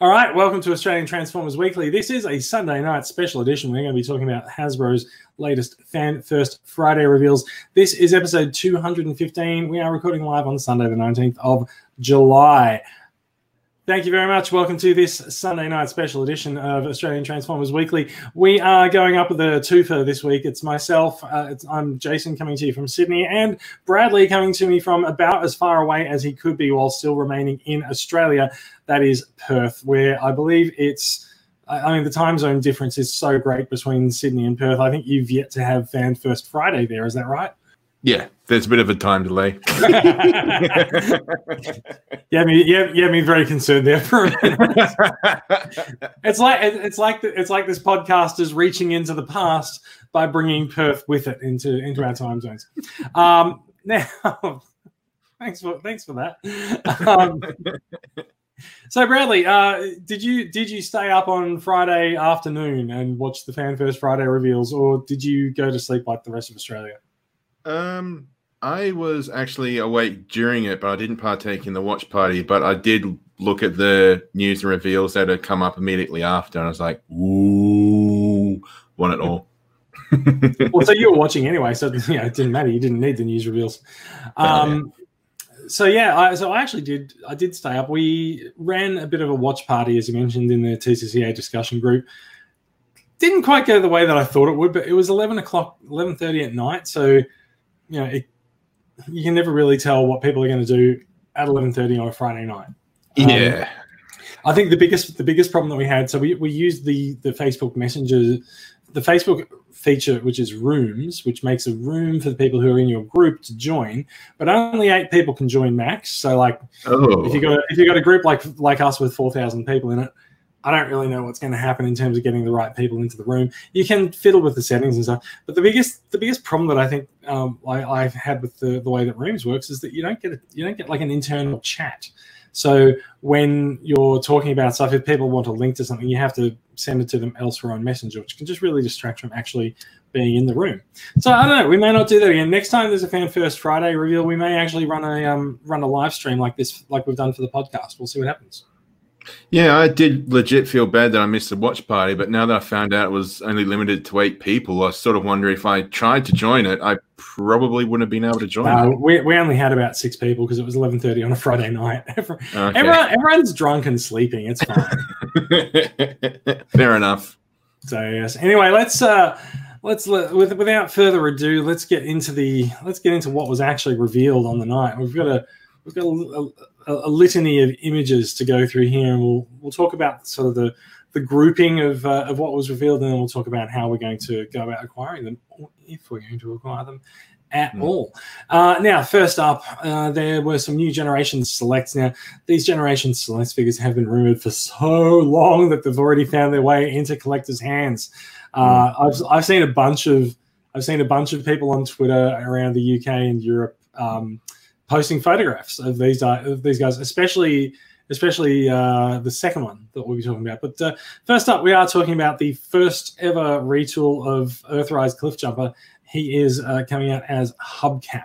All right, welcome to Australian Transformers Weekly. This is a Sunday night special edition. We're going to be talking about Hasbro's latest Fan First Friday reveals. This is episode 215. We are recording live on Sunday, the 19th of July. Thank you very much. Welcome to this Sunday night special edition of Australian Transformers Weekly. We are going up a twofer this week. It's myself, uh, it's, I'm Jason coming to you from Sydney, and Bradley coming to me from about as far away as he could be while still remaining in Australia. That is Perth, where I believe it's. I mean, the time zone difference is so great between Sydney and Perth. I think you've yet to have Fan First Friday there. Is that right? Yeah, there's a bit of a time delay. yeah, me, yeah, yeah, me very concerned there for a minute. it's like it's like the, it's like this podcast is reaching into the past by bringing Perth with it into into our time zones. Um, now, thanks for thanks for that. Um, so Bradley, uh, did you did you stay up on Friday afternoon and watch the Fan First Friday reveals, or did you go to sleep like the rest of Australia? Um, I was actually awake during it, but I didn't partake in the watch party. But I did look at the news and reveals that had come up immediately after, and I was like, "Ooh, want it all." well, so you were watching anyway, so yeah, it didn't matter. You didn't need the news reveals. Um, so yeah, I, so I actually did. I did stay up. We ran a bit of a watch party, as you mentioned, in the TCCA discussion group. Didn't quite go the way that I thought it would, but it was eleven o'clock, eleven thirty at night. So you know, it, you can never really tell what people are going to do at eleven thirty on a Friday night. Yeah. Um, I think the biggest the biggest problem that we had, so we, we used the the Facebook Messenger, the Facebook feature, which is rooms, which makes a room for the people who are in your group to join, but only eight people can join max. So like, oh. if you got if you got a group like like us with four thousand people in it, I don't really know what's going to happen in terms of getting the right people into the room. You can fiddle with the settings and stuff, but the biggest the biggest problem that I think um, I, have had with the, the way that rooms works is that you don't get a, you don't get like an internal chat. So when you're talking about stuff, if people want a link to something, you have to send it to them elsewhere on Messenger, which can just really distract from actually being in the room. So I don't know. We may not do that again. Next time there's a fan first Friday reveal, we may actually run a um, run a live stream like this, like we've done for the podcast. We'll see what happens. Yeah, I did legit feel bad that I missed the watch party, but now that I found out it was only limited to eight people, I sort of wonder if I tried to join it, I probably wouldn't have been able to join. Uh, we, we only had about six people because it was eleven thirty on a Friday night. okay. Everyone, everyone's drunk and sleeping. It's fine. Fair enough. So yes. Anyway, let's uh, let's with, without further ado, let's get into the let's get into what was actually revealed on the night. We've got a we've got a, a, a, litany of images to go through here, and we'll we'll talk about sort of the the grouping of uh, of what was revealed, and then we'll talk about how we're going to go about acquiring them, if we're going to acquire them at mm. all. Uh, now, first up, uh, there were some new generation selects. Now, these generation selects figures have been rumored for so long that they've already found their way into collectors' hands. Uh, mm. I've I've seen a bunch of I've seen a bunch of people on Twitter around the UK and Europe. Um, posting photographs of these uh, of these guys, especially especially uh, the second one that we'll be talking about. But uh, first up, we are talking about the first ever retool of Earthrise Cliffjumper. He is uh, coming out as Hubcap.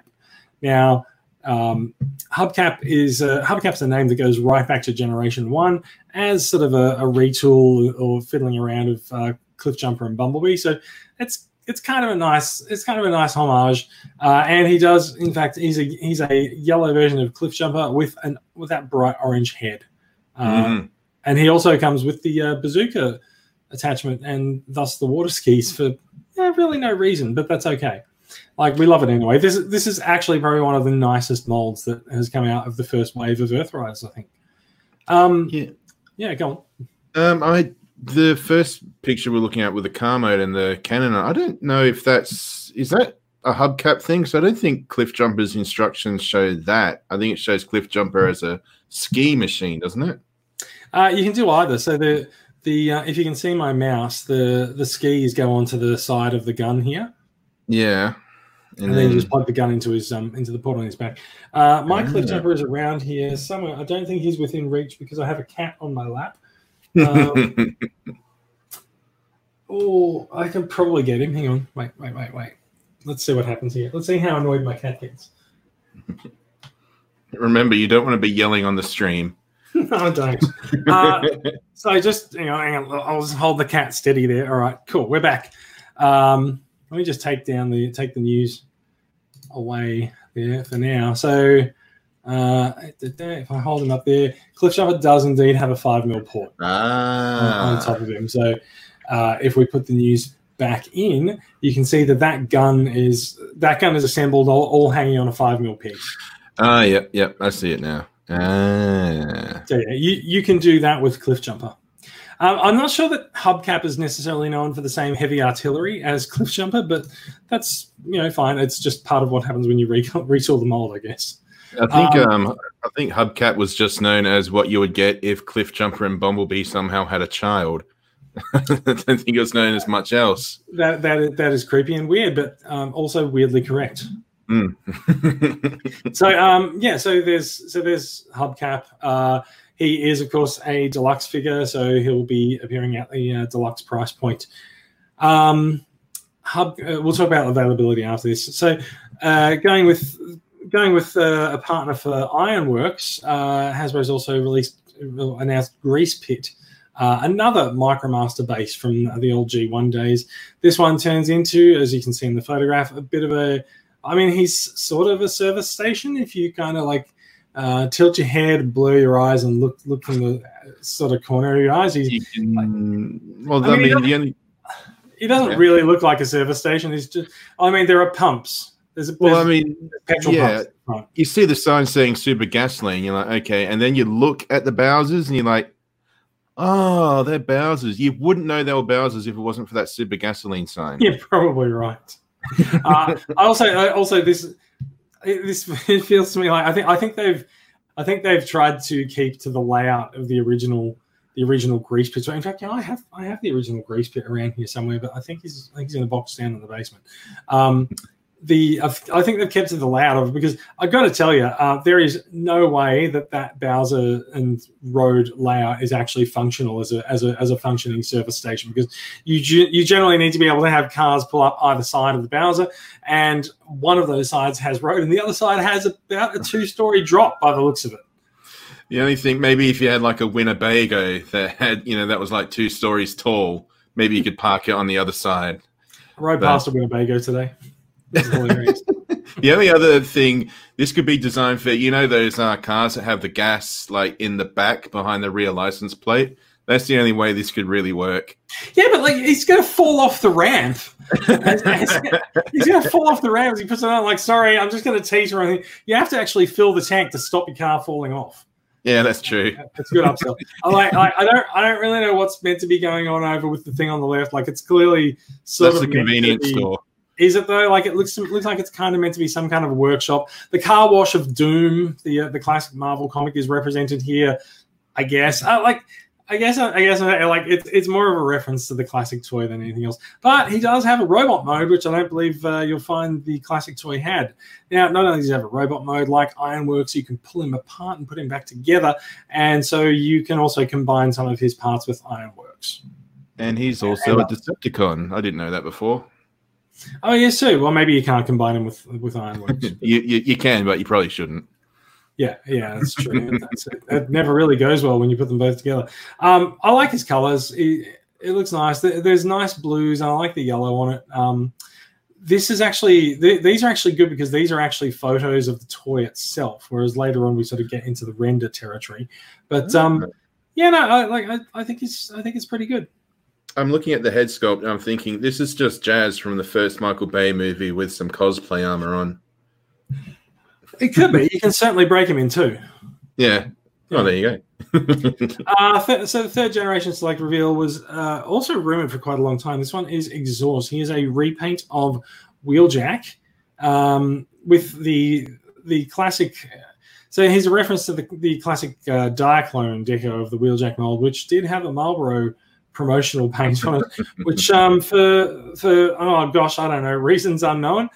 Now, um, Hubcap is uh, Hubcap's a name that goes right back to Generation One as sort of a, a retool or fiddling around of uh, Cliffjumper and Bumblebee. So it's it's kind of a nice it's kind of a nice homage. Uh, and he does in fact he's a he's a yellow version of cliffjumper with an with that bright orange head. Uh, mm. and he also comes with the uh, bazooka attachment and thus the water skis for yeah, really no reason but that's okay. Like we love it anyway. This this is actually probably one of the nicest molds that has come out of the first wave of earthrise i think. Um yeah. yeah go on. Um i the first picture we're looking at with the car mode and the cannon, I don't know if that's is that a hubcap thing. So I don't think Cliffjumper's instructions show that. I think it shows Cliffjumper as a ski machine, doesn't it? Uh, you can do either. So the the uh, if you can see my mouse, the the skis go onto the side of the gun here. Yeah. And, and then, then, you just plug the gun into his um into the port on his back. Uh, my Cliffjumper is around here somewhere. I don't think he's within reach because I have a cat on my lap. Um, oh, I can probably get him. Hang on. Wait, wait, wait, wait. Let's see what happens here. Let's see how annoyed my cat gets. Remember, you don't want to be yelling on the stream. no, I don't. Uh, so just you know, hang on, I'll just hold the cat steady there. All right, cool. We're back. Um, let me just take down the take the news away there for now. So uh, if I hold him up there, Cliff Cliffjumper does indeed have a five mil port ah. on, on top of him. So uh, if we put the news back in, you can see that that gun is that gun is assembled all, all hanging on a five mil piece. Ah, yep, yep. I see it now. Ah. So yeah, you, you can do that with Cliffjumper. Um, I'm not sure that Hubcap is necessarily known for the same heavy artillery as Cliffjumper, but that's you know fine. It's just part of what happens when you re- retool the mold, I guess. I think um, um, I think Hubcap was just known as what you would get if Cliffjumper and Bumblebee somehow had a child. I don't think it was known as much else. That that is, that is creepy and weird, but um, also weirdly correct. Mm. so um, yeah, so there's so there's Hubcap. Uh, he is of course a deluxe figure, so he'll be appearing at the uh, deluxe price point. Um, Hub, uh, we'll talk about availability after this. So uh, going with going with uh, a partner for Ironworks, uh, Hasbro's also released announced Grease Pit. Uh, another Micromaster base from the old G1 days. This one turns into, as you can see in the photograph, a bit of a I mean, he's sort of a service station if you kind of like uh, tilt your head, blur your eyes, and look look from the sort of corner of your eyes. He's, can, like, well, I, I mean, mean the only he doesn't yeah. really look like a service station. He's just, I mean, there are pumps. There's, a, well, I mean, petrol yeah, pumps. You see the sign saying super gasoline. You're like, okay, and then you look at the Bowsers, and you're like, oh, they're Bowsers. You wouldn't know they were Bowsers if it wasn't for that super gasoline sign. You're probably right uh, also, also this this it feels to me like I think I think they've I think they've tried to keep to the layout of the original the original grease pit. In fact, you know, I have I have the original grease pit around here somewhere, but I think he's I think he's in a box down in the basement. Um, the I think they've kept it the layout because I've got to tell you, uh, there is no way that that Bowser and road layout is actually functional as a as a as a functioning service station because you you generally need to be able to have cars pull up either side of the Bowser, and one of those sides has road and the other side has about a two story drop by the looks of it. The only thing, maybe if you had like a Winnebago that had, you know, that was like two stories tall, maybe you could park it on the other side. I rode but, past a Winnebago today. the only other thing, this could be designed for you know those uh, cars that have the gas like in the back behind the rear license plate. That's the only way this could really work. Yeah, but like he's gonna fall off the ramp. he's gonna fall off the ramp as he puts it on. Like, sorry, I'm just gonna tease or anything. You have to actually fill the tank to stop your car falling off. Yeah, that's true. That's good upsell. I like. I, I, don't. I don't really know what's meant to be going on over with the thing on the left. Like, it's clearly sort that's of a convenience store. Is it though? Like it looks it looks like it's kind of meant to be some kind of a workshop. The car wash of doom, the uh, the classic Marvel comic, is represented here. I guess. Uh, like I guess I guess like it's it's more of a reference to the classic toy than anything else. But he does have a robot mode, which I don't believe uh, you'll find the classic toy had. Now, not only does he have a robot mode like Ironworks, you can pull him apart and put him back together, and so you can also combine some of his parts with Ironworks. And he's also and, a Decepticon. I didn't know that before. Oh yes, too. Well, maybe you can't combine them with with Ironworks. you, you, you can, but you probably shouldn't. Yeah, yeah, that's true. that's it. never really goes well when you put them both together. Um, I like his colors. It, it looks nice. There's nice blues. I like the yellow on it. Um, this is actually th- these are actually good because these are actually photos of the toy itself. Whereas later on we sort of get into the render territory. But um, yeah, no, I, like I, I think it's I think it's pretty good. I'm looking at the head sculpt and I'm thinking this is just Jazz from the first Michael Bay movie with some cosplay armor on. It could be. You can certainly break him in two. Yeah. Oh, there you go. uh, th- so the third generation select reveal was uh, also rumored for quite a long time. This one is Exhaust. He is a repaint of Wheeljack um, with the the classic. So he's a reference to the, the classic uh, Diaclone deco of the Wheeljack mold, which did have a Marlboro promotional paint on it, which um, for for oh gosh, I don't know reasons unknown.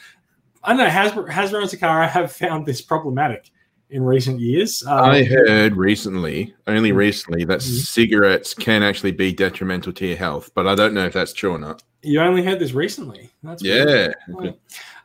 I don't know Hasbro, Hasbro and Takara have found this problematic in recent years. Uh, I heard recently, only mm-hmm. recently, that mm-hmm. cigarettes can actually be detrimental to your health, but I don't know if that's true or not. You only heard this recently. That's yeah.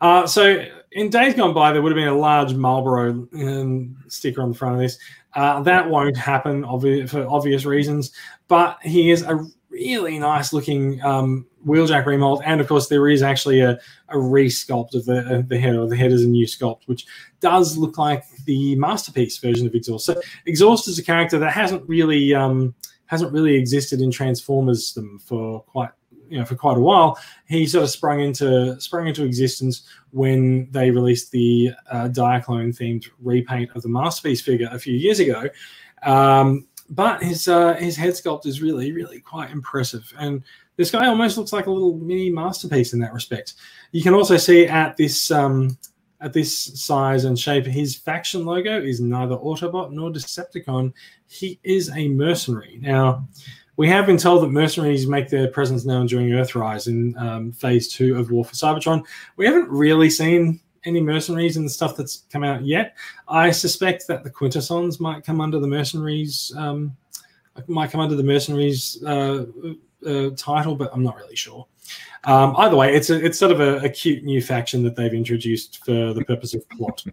Uh, so in days gone by, there would have been a large Marlboro um, sticker on the front of this. Uh, that won't happen obvi- for obvious reasons, but he is a really nice looking um, wheeljack remold, and of course there is actually a, a re-sculpt of the the head, or the head is a new sculpt, which does look like the masterpiece version of Exhaust. So Exhaust is a character that hasn't really um, hasn't really existed in Transformers them for quite you know for quite a while. He sort of sprung into sprung into existence when they released the uh, Diaclone themed repaint of the masterpiece figure a few years ago. Um, but his uh, his head sculpt is really really quite impressive, and this guy almost looks like a little mini masterpiece in that respect. You can also see at this um, at this size and shape, his faction logo is neither Autobot nor Decepticon. He is a mercenary. Now, we have been told that mercenaries make their presence known during Earthrise in um, Phase Two of War for Cybertron. We haven't really seen any mercenaries in the stuff that's come out yet. I suspect that the Quintessons might come under the mercenaries. Um, might come under the mercenaries uh, uh, title, but I'm not really sure. Um, either way, it's a, it's sort of a, a, cute new faction that they've introduced for the purpose of plot.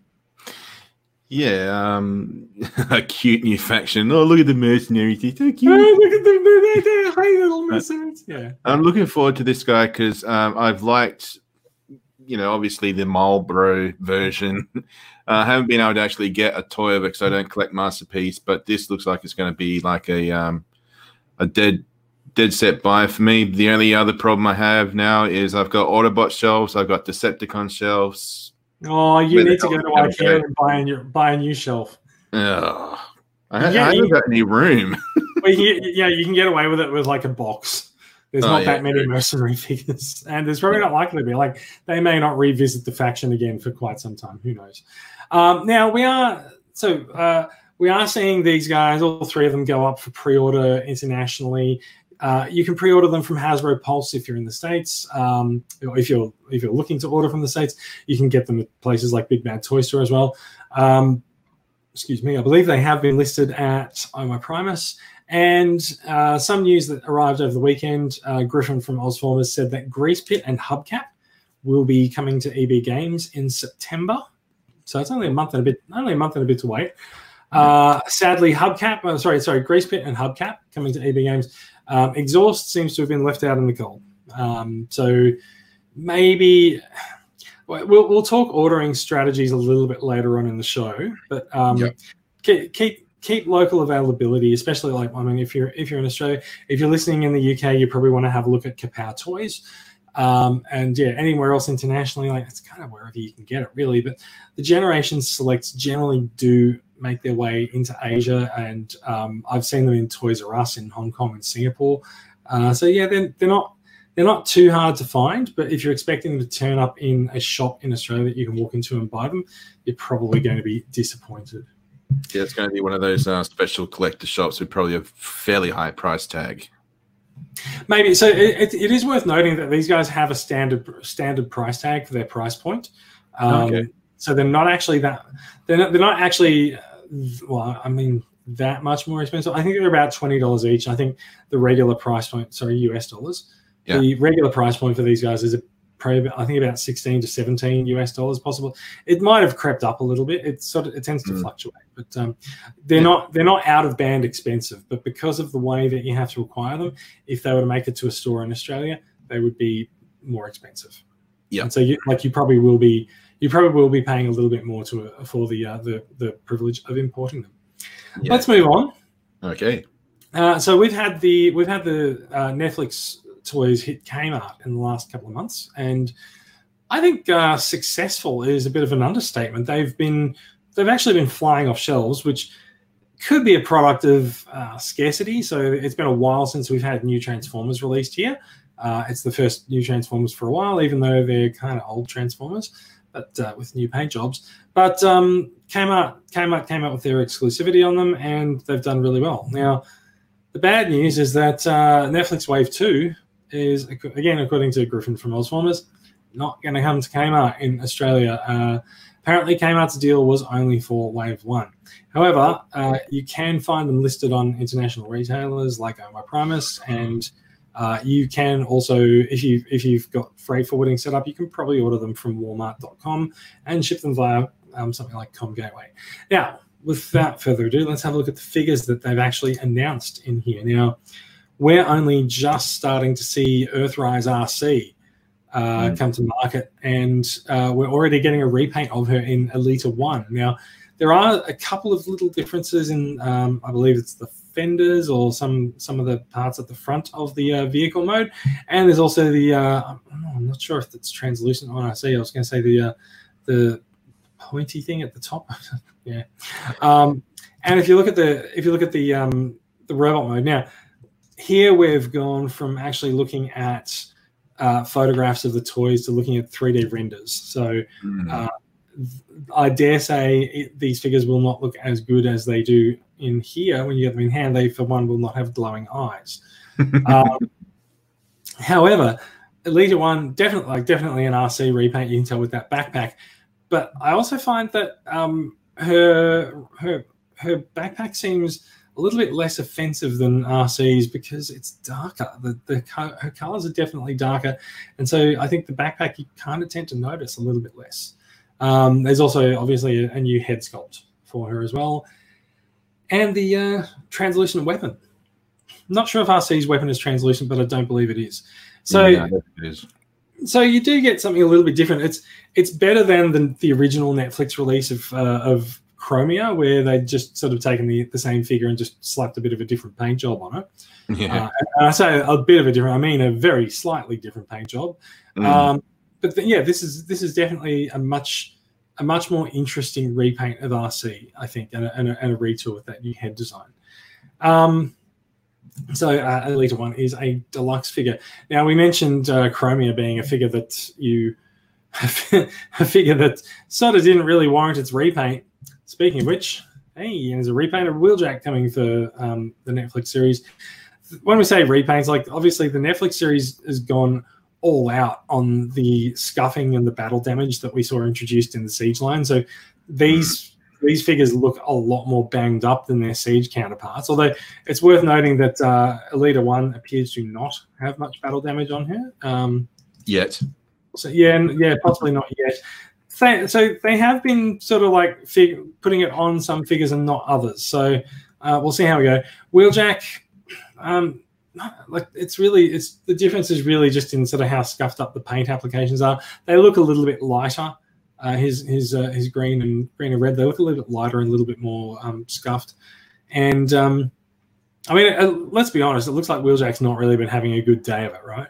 Yeah, um, a cute new faction. Oh, look at the mercenaries! They're so cute. Oh, look at they're, they're little mercenaries. Yeah, I'm looking forward to this guy because um, I've liked you know, obviously the Marlboro version. Uh, I haven't been able to actually get a toy of it because I don't collect Masterpiece, but this looks like it's going to be like a um, a dead dead set buy for me. The only other problem I have now is I've got Autobot shelves, I've got Decepticon shelves. Oh, you need to go to IKEA and buy a new, buy a new shelf. Oh, I, yeah, I haven't got any room. well, you, yeah, you can get away with it with like a box. There's oh, not yeah, that many mercenary figures, and there's probably not likely to be. Like they may not revisit the faction again for quite some time. Who knows? Um, now we are so uh, we are seeing these guys, all three of them, go up for pre-order internationally. Uh, you can pre-order them from Hasbro Pulse if you're in the states. Um, if you're if you're looking to order from the states, you can get them at places like Big Bad Toy Store as well. Um, excuse me, I believe they have been listed at Oh Primus and uh, some news that arrived over the weekend uh, Griffin from Ozformers said that Grease Pit and Hubcap will be coming to EB Games in September. So it's only a month and a bit, only a month and a bit to wait. Uh, sadly, Hubcap, oh, sorry, sorry, Grease Pit and Hubcap coming to EB Games. Um, Exhaust seems to have been left out in the cold. Um, so maybe we'll, we'll talk ordering strategies a little bit later on in the show, but um, yep. keep, keep keep local availability, especially like I mean, if you're if you're in Australia, if you're listening in the UK, you probably want to have a look at Kapow Toys. Um, and yeah, anywhere else internationally, like it's kind of wherever you can get it, really. But the Generation Selects generally do make their way into Asia, and um, I've seen them in Toys R Us in Hong Kong and Singapore. Uh, so yeah, they're, they're not they're not too hard to find, but if you're expecting them to turn up in a shop in Australia that you can walk into and buy them, you're probably going to be disappointed. Yeah, it's going to be one of those uh, special collector shops with probably a fairly high price tag. Maybe so. It, it is worth noting that these guys have a standard standard price tag for their price point. Um, okay. So they're not actually that. They're not. They're not actually. Well, I mean, that much more expensive. I think they're about twenty dollars each. I think the regular price point, sorry, US dollars. Yeah. The regular price point for these guys is probably I think about 16 to 17 US dollars possible. It might have crept up a little bit. It sort of it tends to mm. fluctuate, but um, they're not they're not out of band expensive. But because of the way that you have to acquire them, if they were to make it to a store in Australia, they would be more expensive. Yeah, and so you like you probably will be you probably will be paying a little bit more to uh, for the uh, the the privilege of importing them. Yeah. Let's move on. Okay. Uh, so we've had the we've had the uh, Netflix toys hit Kmart in the last couple of months, and I think uh, successful is a bit of an understatement. They've been they've actually been flying off shelves, which could be a product of uh, scarcity. So it's been a while since we've had new Transformers released here. Uh, it's the first new Transformers for a while, even though they're kind of old Transformers, but uh, with new paint jobs. But um, Kmart, Kmart came out with their exclusivity on them, and they've done really well. Now, the bad news is that uh, Netflix Wave 2 is again according to Griffin from Ozformers, not going to come to Kmart in Australia. Uh, apparently, Kmart's deal was only for Wave One. However, uh, you can find them listed on international retailers like Oh My Primus, and uh, you can also, if you if you've got freight forwarding set up, you can probably order them from Walmart.com and ship them via um, something like Comgateway. Now, without further ado, let's have a look at the figures that they've actually announced in here. Now, we're only just starting to see Earthrise Arcee uh, mm. come to market, and uh, we're already getting a repaint of her in Elita One. Now, there are a couple of little differences in, um, I believe it's the fenders or some some of the parts at the front of the uh, vehicle mode, and there's also the uh, I'm not sure if it's translucent on Arcee. I was going to say the uh, the pointy thing at the top. yeah, um, and if you look at the if you look at the um, the robot mode now, here we've gone from actually looking at uh, photographs of the toys to looking at 3D renders. So mm. uh, I dare say it, these figures will not look as good as they do in here when you get them in hand. They, for one, will not have glowing eyes. um, however, Elita One definitely, like definitely an Arcee repaint. You can tell with that backpack. But I also find that um, her her her backpack seems a little bit less offensive than Arcee's because it's darker. The, the her colors are definitely darker, and so I think the backpack you kind of tend to notice a little bit less. Um, there's also obviously a, a, new head sculpt for her as well, and the uh, translucent weapon. Not sure if Arcee's weapon is translucent, but I don't believe it is. So yeah, it is. So you do get something a little bit different. It's it's better than the, the original Netflix release of uh, of Chromia, where they just sort of taken the, the same figure and just slapped a bit of a different paint job on it. Yeah. Uh, and I say a bit of a different, I mean a very slightly different paint job. Mm. Um, but the, yeah, this is this is definitely a much a much more interesting repaint of Arcee, I think, and a, and a, and a retool with that new head design. Um, so uh, Elita One is a deluxe figure. Now we mentioned uh, Chromia being a figure that you a figure that sort of didn't really warrant its repaint. Speaking of which, hey, there's a repaint of Wheeljack coming for um, the Netflix series. When we say repaints, like obviously the Netflix series has gone all out on the scuffing and the battle damage that we saw introduced in the siege line. So these these figures look a lot more banged up than their siege counterparts. Although it's worth noting that uh, Elita One appears to not have much battle damage on her um, yet. So yeah, yeah, possibly not yet. So, so they have been sort of like fig- putting it on some figures and not others. So uh, we'll see how we go. Wheeljack, um, like it's really it's the difference is really just in sort of how scuffed up the paint applications are. They look a little bit lighter. Uh, his his uh, his green and green and red they look a little bit lighter and a little bit more um, scuffed. And um, I mean, uh, let's be honest, it looks like Wheeljack's not really been having a good day of it, right?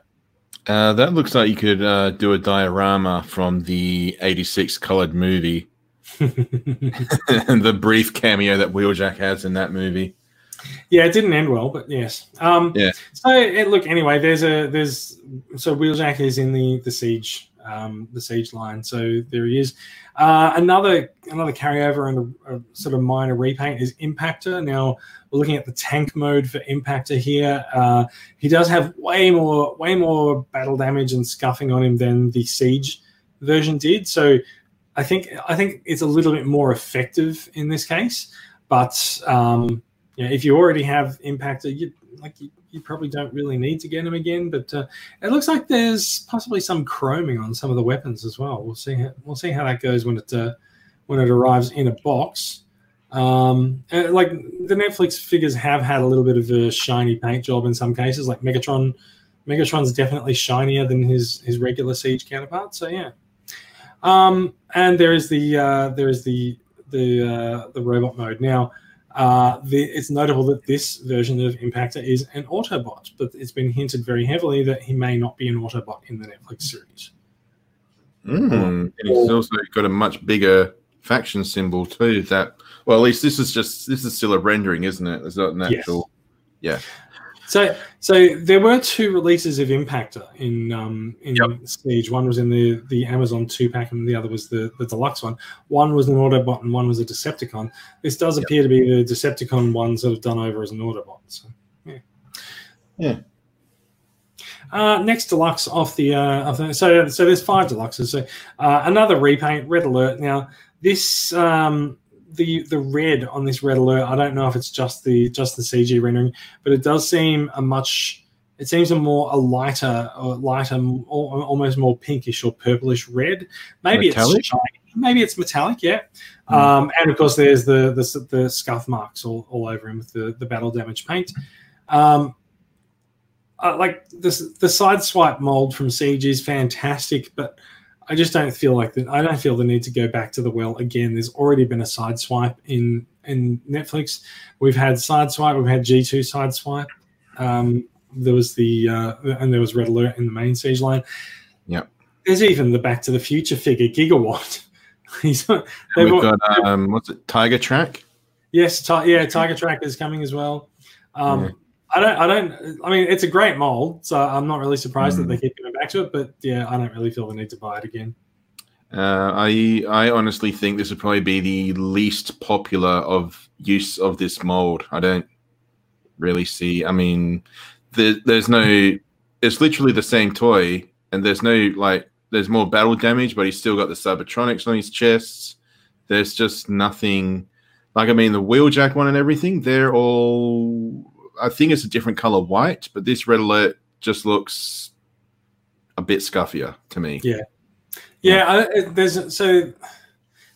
Uh, that looks like you could uh, do a diorama from the 86 colored movie. the brief cameo that Wheeljack has in that movie. Yeah, it didn't end well, but yes. Um, yeah. So it, look, anyway, there's a there's so Wheeljack is in the the siege um, the siege line. So there he is. Uh, another another carryover and a, a, sort of minor repaint is Impactor. Now we're looking at the tank mode for Impactor here. Uh, he does have way more way more battle damage and scuffing on him than the siege version did. So I think I think it's a little bit more effective in this case. But um, yeah, if you already have Impactor, you like you, you probably don't really need to get them again. But uh, it looks like there's possibly some chroming on some of the weapons as well. We'll see. How, we'll see how that goes when it uh, when it arrives in a box. Um, like the Netflix figures have had a little bit of a shiny paint job in some cases. Like Megatron, Megatron's definitely shinier than his his regular Siege counterpart. So yeah. Um, and there is the uh, there is the the uh, the robot mode now. Uh, the, it's notable that this version of Impactor is an Autobot, but it's been hinted very heavily that he may not be an Autobot in the Netflix series. Mm. and he's also got a much bigger faction symbol too. That well, at least this is just this is still a rendering, isn't it? It's not an actual. Yes. Yeah. So, so there were two releases of Impactor in um, in yep. Siege. One was in the the Amazon two pack, and the other was the the deluxe one. One was an Autobot, and one was a Decepticon. This does yep. appear to be the Decepticon one, sort of done over as an Autobot. So, yeah, yeah. Uh, next deluxe off the, uh, the so so there's five deluxes. So uh, another repaint, Red Alert. Now this um, the the red on this red alert. I don't know if it's just the just the CG rendering, but it does seem a much. It seems a more a lighter, or lighter, almost more pinkish or purplish red. Maybe Metallic? it's shiny. maybe it's metallic, yeah. Mm. Um, and of course, there's the the, the scuff marks all, all over him with the, the battle damage paint. Um, uh, like the the Sideswipe mold from Siege is fantastic, but I just don't feel like that. I don't feel the need to go back to the well again. There's already been a Sideswipe in in Netflix. We've had Sideswipe. We've had G two Sideswipe. Um, there was the uh, and there was red alert in the main siege line. Yeah. There's even the Back to the Future figure Gigawatt. He's we've got um, what's it? Tiger Track. Yes, ti- yeah, Tiger Track is coming as well. Um, yeah. I don't, I don't. I mean, it's a great mold, so I'm not really surprised mm. that they hmm. keep coming back to it. But yeah, I don't really feel the need to buy it again. Uh, I I honestly think this would probably be the least popular of use of this mold. I don't really see. I mean, there, there's no. It's literally the same toy, and there's no like. There's more battle damage, but he's still got the Cybertronics on his chest. There's just nothing. Like I mean, the wheeljack one and everything. They're all. I think it's a different color white, but this red alert just looks a bit scuffier to me. Yeah, yeah. I, there's so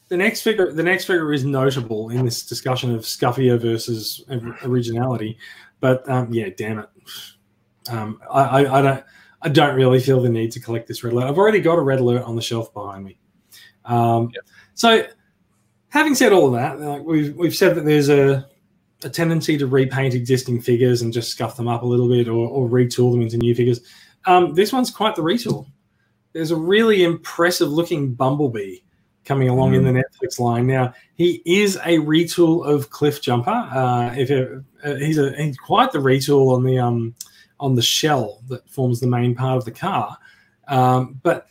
the next figure. The next figure is notable in this discussion of scuffier versus originality, but um, yeah, damn it. Um, I, I, I, don't I don't really feel the need to collect this red alert. I've already got a red alert on the shelf behind me. Um, yep. So, having said all of that, like we've we've said that there's a a tendency to repaint existing figures and just scuff them up a little bit or, or retool them into new figures. Um, this one's quite the retool. There's a really impressive looking Bumblebee coming along mm. in the. Netflix line. Now he is a retool of Cliffjumper. Uh, if it, uh, he's a he's quite the retool on the um on the shell that forms the main part of the car, um, but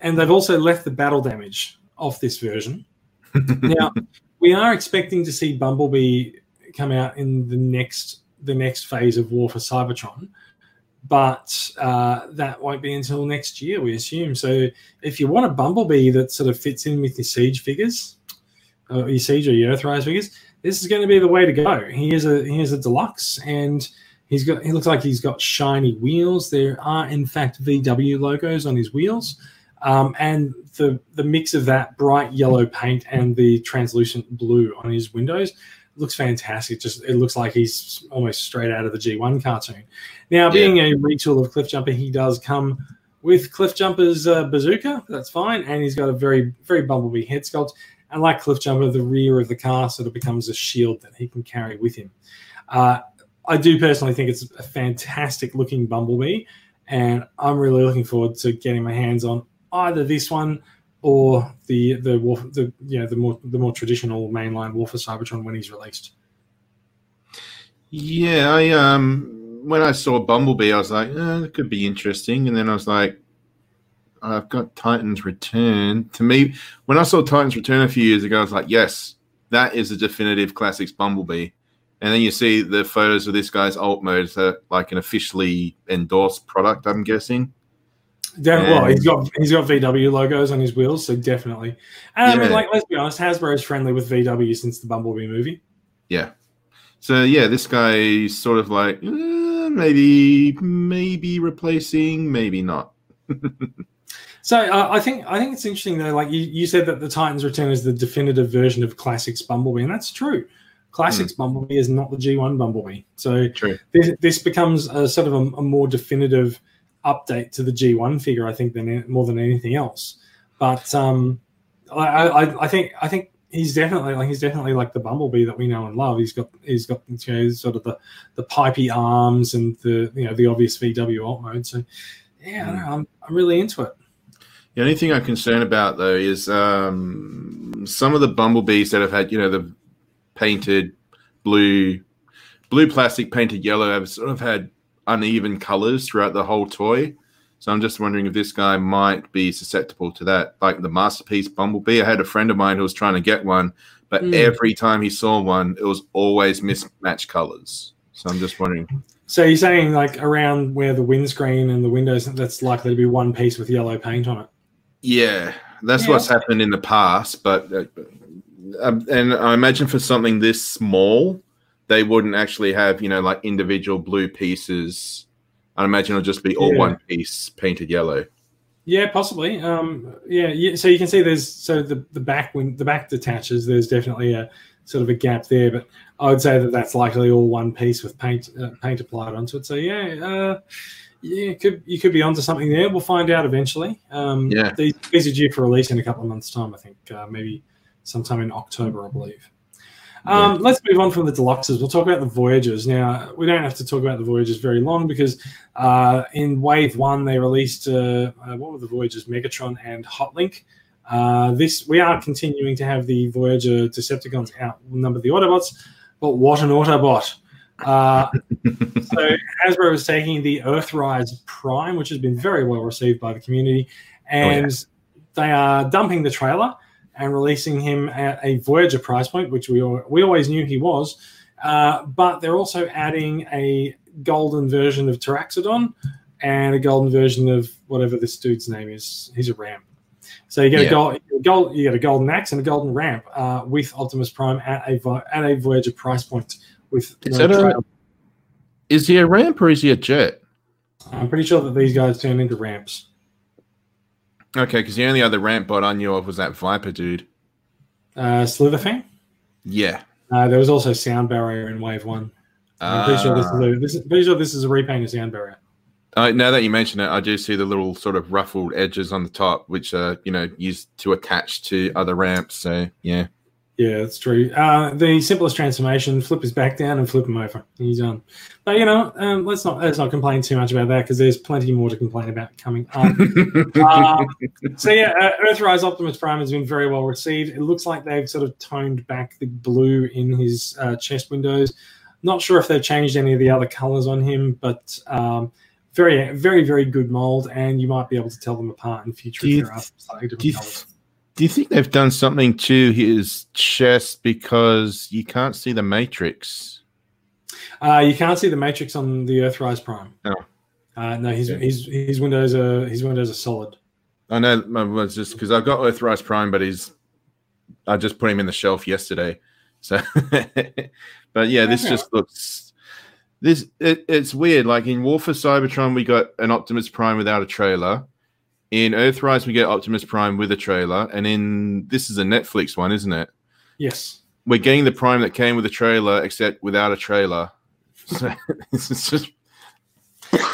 and they've also left the battle damage off this version. now we are expecting to see Bumblebee come out in the next the next phase of War for Cybertron but uh, that won't be until next year, we assume. So if you want a Bumblebee that sort of fits in with your Siege figures, uh, your Siege or your Earthrise figures, this is going to be the way to go. He is a he is a deluxe, and he's got he looks like he's got shiny wheels. There are in fact VW logos on his wheels, um, and the the mix of that bright yellow paint and the translucent blue on his windows looks fantastic. Just it looks like he's almost straight out of the G1 cartoon. Now, being yeah. a retool of Cliffjumper, he does come with Cliffjumper's uh, bazooka. That's fine, and he's got a very very Bumblebee head sculpt. And like Cliffjumper, the rear of the car sort of becomes a shield that he can carry with him. Uh, I do personally think it's a fantastic looking Bumblebee, and I'm really looking forward to getting my hands on either this one or the the war, the you know the more the more traditional mainline War for Cybertron when he's released. Yeah, I um when I saw Bumblebee, I was like, eh, it could be interesting, and then I was like, I've got Titans Return. To me, when I saw Titans Return a few years ago, I was like, yes, that is a definitive classics Bumblebee. And then you see the photos of this guy's alt mode, so like an officially endorsed product, I'm guessing. Definitely, well, he's got he's got VW logos on his wheels, so definitely. And yeah. I mean, like, let's be honest, Hasbro's friendly with VW since the Bumblebee movie. Yeah. So yeah, this guy is sort of like eh, maybe maybe replacing, maybe not. so uh, I think I think it's interesting though. Like you, you said that the Titans Return is the definitive version of Classics Bumblebee, and that's true. Classics mm. Bumblebee is not the G1 Bumblebee. So this, this, becomes a sort of a, a more definitive update to the G1 figure, I think, than more than anything else. But um, I, I, I think I think he's definitely like he's definitely like the Bumblebee that we know and love. He's got he's got you know sort of the the pipey arms and the you know the obvious VW alt mode. So yeah, know, I'm I'm really into it. The only thing I'm concerned about though is um, some of the bumblebees that have had you know the painted blue blue plastic painted yellow have sort of had uneven colors throughout the whole toy. So I'm just wondering if this guy might be susceptible to that. Like the masterpiece Bumblebee, I had a friend of mine who was trying to get one, but mm. every time he saw one, it was always mismatched colors. So I'm just wondering. So you're saying like around where the windscreen and the windows, that's likely to be one piece with yellow paint on it. Yeah, that's yeah. what's happened in the past. But uh, um, and I imagine for something this small, they wouldn't actually have you know like individual blue pieces. I imagine it'll just be all yeah. one piece painted yellow. Yeah, possibly. Um, yeah, yeah, so you can see there's so the the back when the back detaches. There's definitely a sort of a gap there, but I would say that that's likely all one piece with paint uh, paint applied onto it. So yeah, uh, yeah, could you could be onto something there. We'll find out eventually. Um, Yeah. these, these are due for release in a couple of months' time. I think uh, maybe sometime in October, I believe. Um, Let's move on from the deluxes. We'll talk about the Voyagers. Now, we don't have to talk about the Voyagers very long because uh, in Wave 1, they released, uh, uh, what were the Voyagers? Megatron and Hotlink. Uh, this We are continuing to have the Voyager Decepticons outnumber the Autobots, but what an Autobot! Uh, so Hasbro is taking the Earthrise Prime, which has been very well received by the community, and they are dumping the trailer and releasing him at a Voyager price point, which we al- we always knew he was. Uh, but they're also adding a golden version of Taraxodon and a golden version of whatever this dude's name is. He's a ramp. So you get Yeah. a gold, gold, you get a golden axe and a golden ramp uh, with Optimus Prime at a at a Voyager price point. With Is no a- Is he a ramp or is he a jet? I'm pretty sure that these guys turn into ramps. Okay, because the only other ramp bot I knew of was that Viper dude. Uh, Slitherfang. Yeah. Uh, there was also Sound Barrier in Wave One. I'm pretty sure this is Uh, a, this is pretty sure this is a repaint of Sound Barrier. Uh, now that you mention it, I do see the little sort of ruffled edges on the top, which are you know used to attach to other ramps. So yeah, Yeah, that's true. Uh, the simplest transformation: flip his back down and flip him over. He's done. But you know, um, let's not let's not complain too much about that because there's plenty more to complain about coming up. um, so yeah, uh, Earthrise Optimus Prime has been very well received. It looks like they've sort of toned back the blue in his uh, chest windows. Not sure if they've changed any of the other colors on him, but um, very, very, very good mold, and you might be able to tell them apart in future Do you if there are slightly different do you, colors. Do you think they've done something to his chest because you can't see the matrix? Uh, you can't see the matrix on the Earthrise Prime. No. Uh, no, his, Yeah. his his windows are his windows are solid. I know it was just because I've got Earthrise Prime, but he's I just put him in the shelf yesterday. So, but yeah, this Okay. just looks this it, it's weird. Like in War for Cybertron, we got an Optimus Prime without a trailer. In Earthrise, we get Optimus Prime with a trailer, and in this is a Netflix one, isn't it? Yes. We're getting the Prime that came with a trailer, except without a trailer. So is just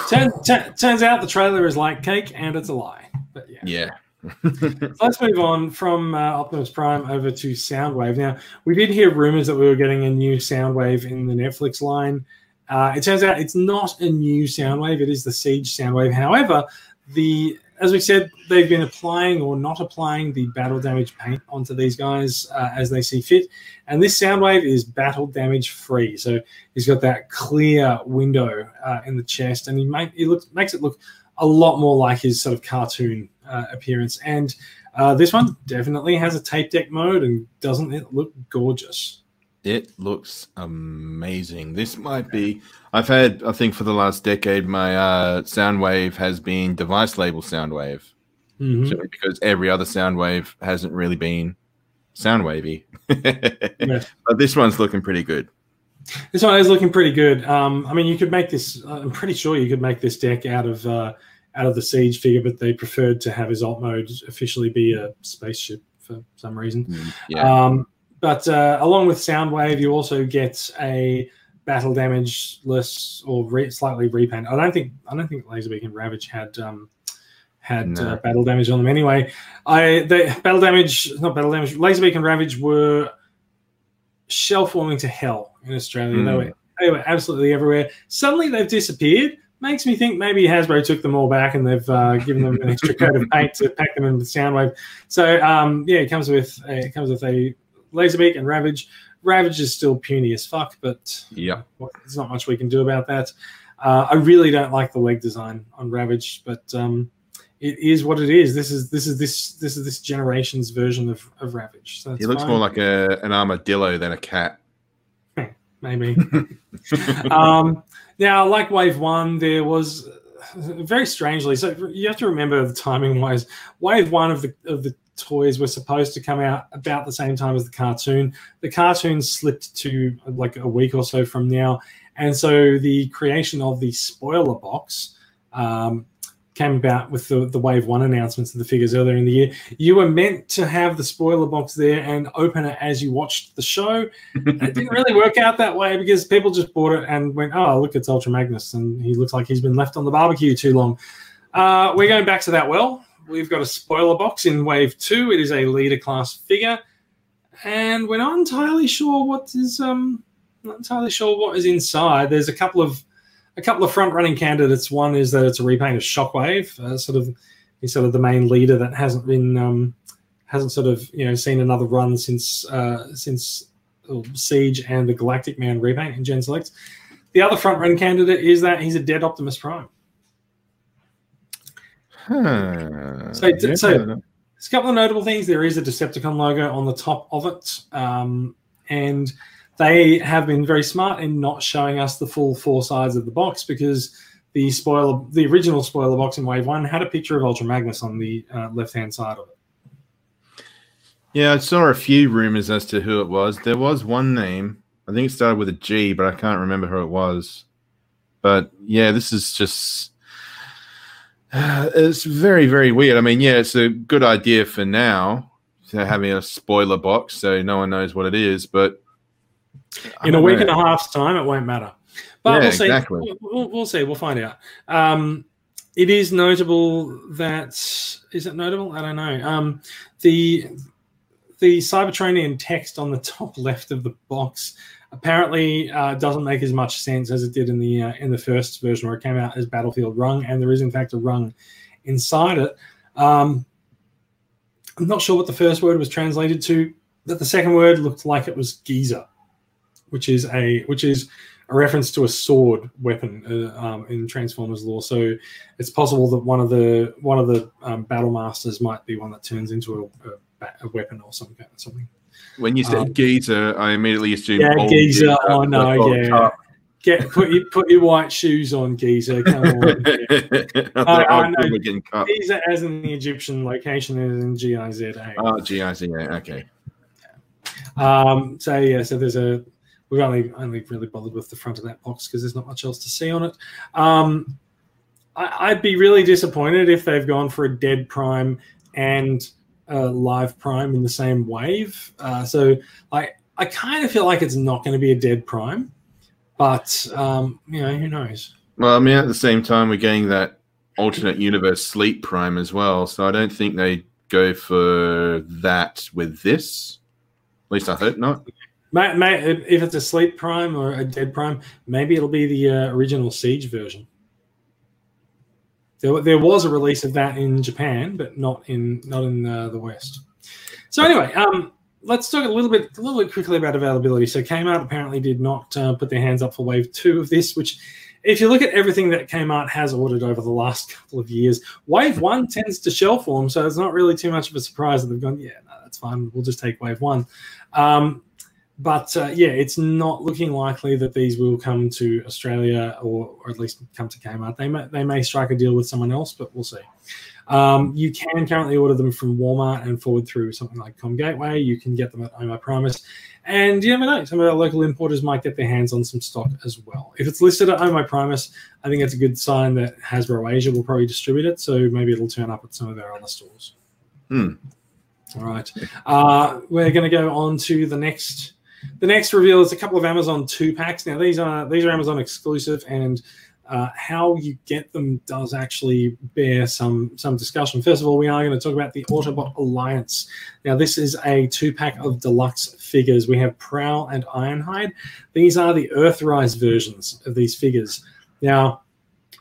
Turn, turn, turns out the trailer is like cake and it's a lie. But yeah. yeah. So let's move on from uh, Optimus Prime over to Soundwave. Now, we did hear rumors that we were getting a new Soundwave in the Netflix line. Uh, it turns out it's not a new Soundwave; it is the Siege Soundwave. However, the as we said, they've been applying or not applying the battle damage paint onto these guys uh, as they see fit. And this Soundwave is battle damage free, so he's got that clear window uh, in the chest, and he make, he looks makes it look a lot more like his sort of cartoon uh, appearance. And uh, this one definitely has a tape deck mode, and doesn't it look gorgeous? It looks amazing. This might be. I've had, I think, for the last decade, my uh, Soundwave has been device label Soundwave, Mhm. simply because every other Soundwave hasn't really been Soundwavy. Yeah. But this one's looking pretty good. This one is looking pretty good. Um, I mean, you could make this. I'm pretty sure you could make this deck out of uh, out of the siege figure, but they preferred to have his alt mode officially be a spaceship for some reason. Yeah, Um, but uh, along with Soundwave, you also get a battle damage less or re- slightly repaint. I don't think I don't think Laserbeak and Ravage had um, had No. uh, battle damage on them anyway. I they battle damage not battle damage. Laserbeak and Ravage were shell forming to hell in Australia. They Mm. were they were absolutely everywhere. Suddenly they've disappeared. Makes me think maybe Hasbro took them all back and they've uh, given them an extra coat of paint to pack them in with Soundwave. So um, yeah, it comes with a, it comes with a Laserbeak and Ravage. Ravage is still puny as fuck, but yeah. there's not much we can do about that. Uh, I really don't like the leg design on Ravage, but um, it is what it is. This is this is this this is this generation's version of, of Ravage. So He looks fine. more like a, an armadillo than a cat. maybe. um, now, like Wave One, there was very strangely. So you have to remember the timing wise. Wave One of the of the toys were supposed to come out about the same time as the cartoon. The cartoon slipped to like a week or so from now, and so the creation of the spoiler box. Um, came about with the, the Wave 1 announcements of the figures earlier in the year. You were meant to have the spoiler box there and open it as you watched the show. it didn't really work out that way because people just bought it and went, oh, look, it's Ultra Magnus. And he looks like he's been left on the barbecue too long. Uh, we're going back to that well. We've got a spoiler box in Wave 2. It is a leader class figure. And we're not entirely sure what is um not entirely sure what is inside. There's a couple of a couple of front running candidates. One is that it's a repaint of Shockwave, uh, sort of he's sort of the main leader that hasn't been um, hasn't sort of you know seen another run since uh, since uh, Siege and the Galactic Man repaint in Gen Select. The other front run candidate is that he's a dead Optimus Prime. Huh. So, so there's a couple of notable things. There is a Decepticon logo on the top of it, um, and they have been very smart in not showing us the full four sides of the box because the spoiler, the original spoiler box in Wave One, had a picture of Ultra Magnus on the uh, left-hand side of it. Yeah, I saw a few rumors as to who it was. There was one name. I think it started with a G, but I can't remember who it was. But yeah, this is just uh, it's very very weird. I mean, yeah, it's a good idea for now having a spoiler box so no one knows what it is, but in a week know. and a half's time, it won't matter. But yeah, we'll see. Exactly. We'll, we'll, see. We'll find out. Um, it is notable that is it notable? I don't know. Um, the the Cybertronian text on the top left of the box apparently uh, doesn't make as much sense as it did in the uh, in the first version where it came out as Battlefield Rung, and there is in fact a rung inside it. Um, I'm not sure what the first word was translated to, but the second word looked like it was geezer which is a which is a reference to a sword weapon uh, um, in Transformers lore. So it's possible that one of the one of the um, battle masters might be one that turns into a, a, a weapon or something. Something. When you said um, geezer, I immediately assumed yeah, geezer. Oh no, yeah. Get put your put your white shoes on, geezer. Come on. Yeah. I, I, know. Geezer, as in the Egyptian location, is in G I Z A. Oh, G I Z A. Okay. Um, so yeah, so there's a we've only only really bothered with the front of that box because there's not much else to see on it. Um, I, would be really disappointed if they've gone for a dead prime and a live prime in the same wave. Uh, so I I kind of feel like it's not going to be a dead prime, but um, you know who knows. Well, I mean, at the same time, we're getting that alternate universe sleep prime as well, so I don't think they go for that with this. At least I hope not. If it's a sleep prime or a dead prime, maybe it'll be the uh, original Siege version. There, there was a release of that in Japan, but not in not in uh, the West. So anyway, um, let's talk a little bit a little bit quickly about availability. So Kmart apparently did not uh, put their hands up for Wave Two of this, which if you look at everything that Kmart has ordered over the last couple of years, Wave One tends to shell form, so it's not really too much of a surprise that they've gone, yeah, no, that's fine, we'll just take Wave One. Um, but uh, yeah, it's not looking likely that these will come to Australia or, or, at least come to Kmart. They may, they may strike a deal with someone else, but we'll see. Um, you can currently order them from Walmart and forward through something like Comgateway. You can get them at My Primus. And you never know, some of our local importers might get their hands on some stock as well. If it's listed at My Primus, I think it's a good sign that Hasbro Asia will probably distribute it. So maybe it'll turn up at some of our other stores. Hmm. All right. Uh, we're going to go on to the next the next reveal is a couple of Amazon two packs. Now these are these are Amazon exclusive, and uh, how you get them does actually bear some some discussion. First of all, we are going to talk about the Autobot Alliance. Now this is a two pack of deluxe figures. We have Prowl and Ironhide. These are the Earthrise versions of these figures. Now.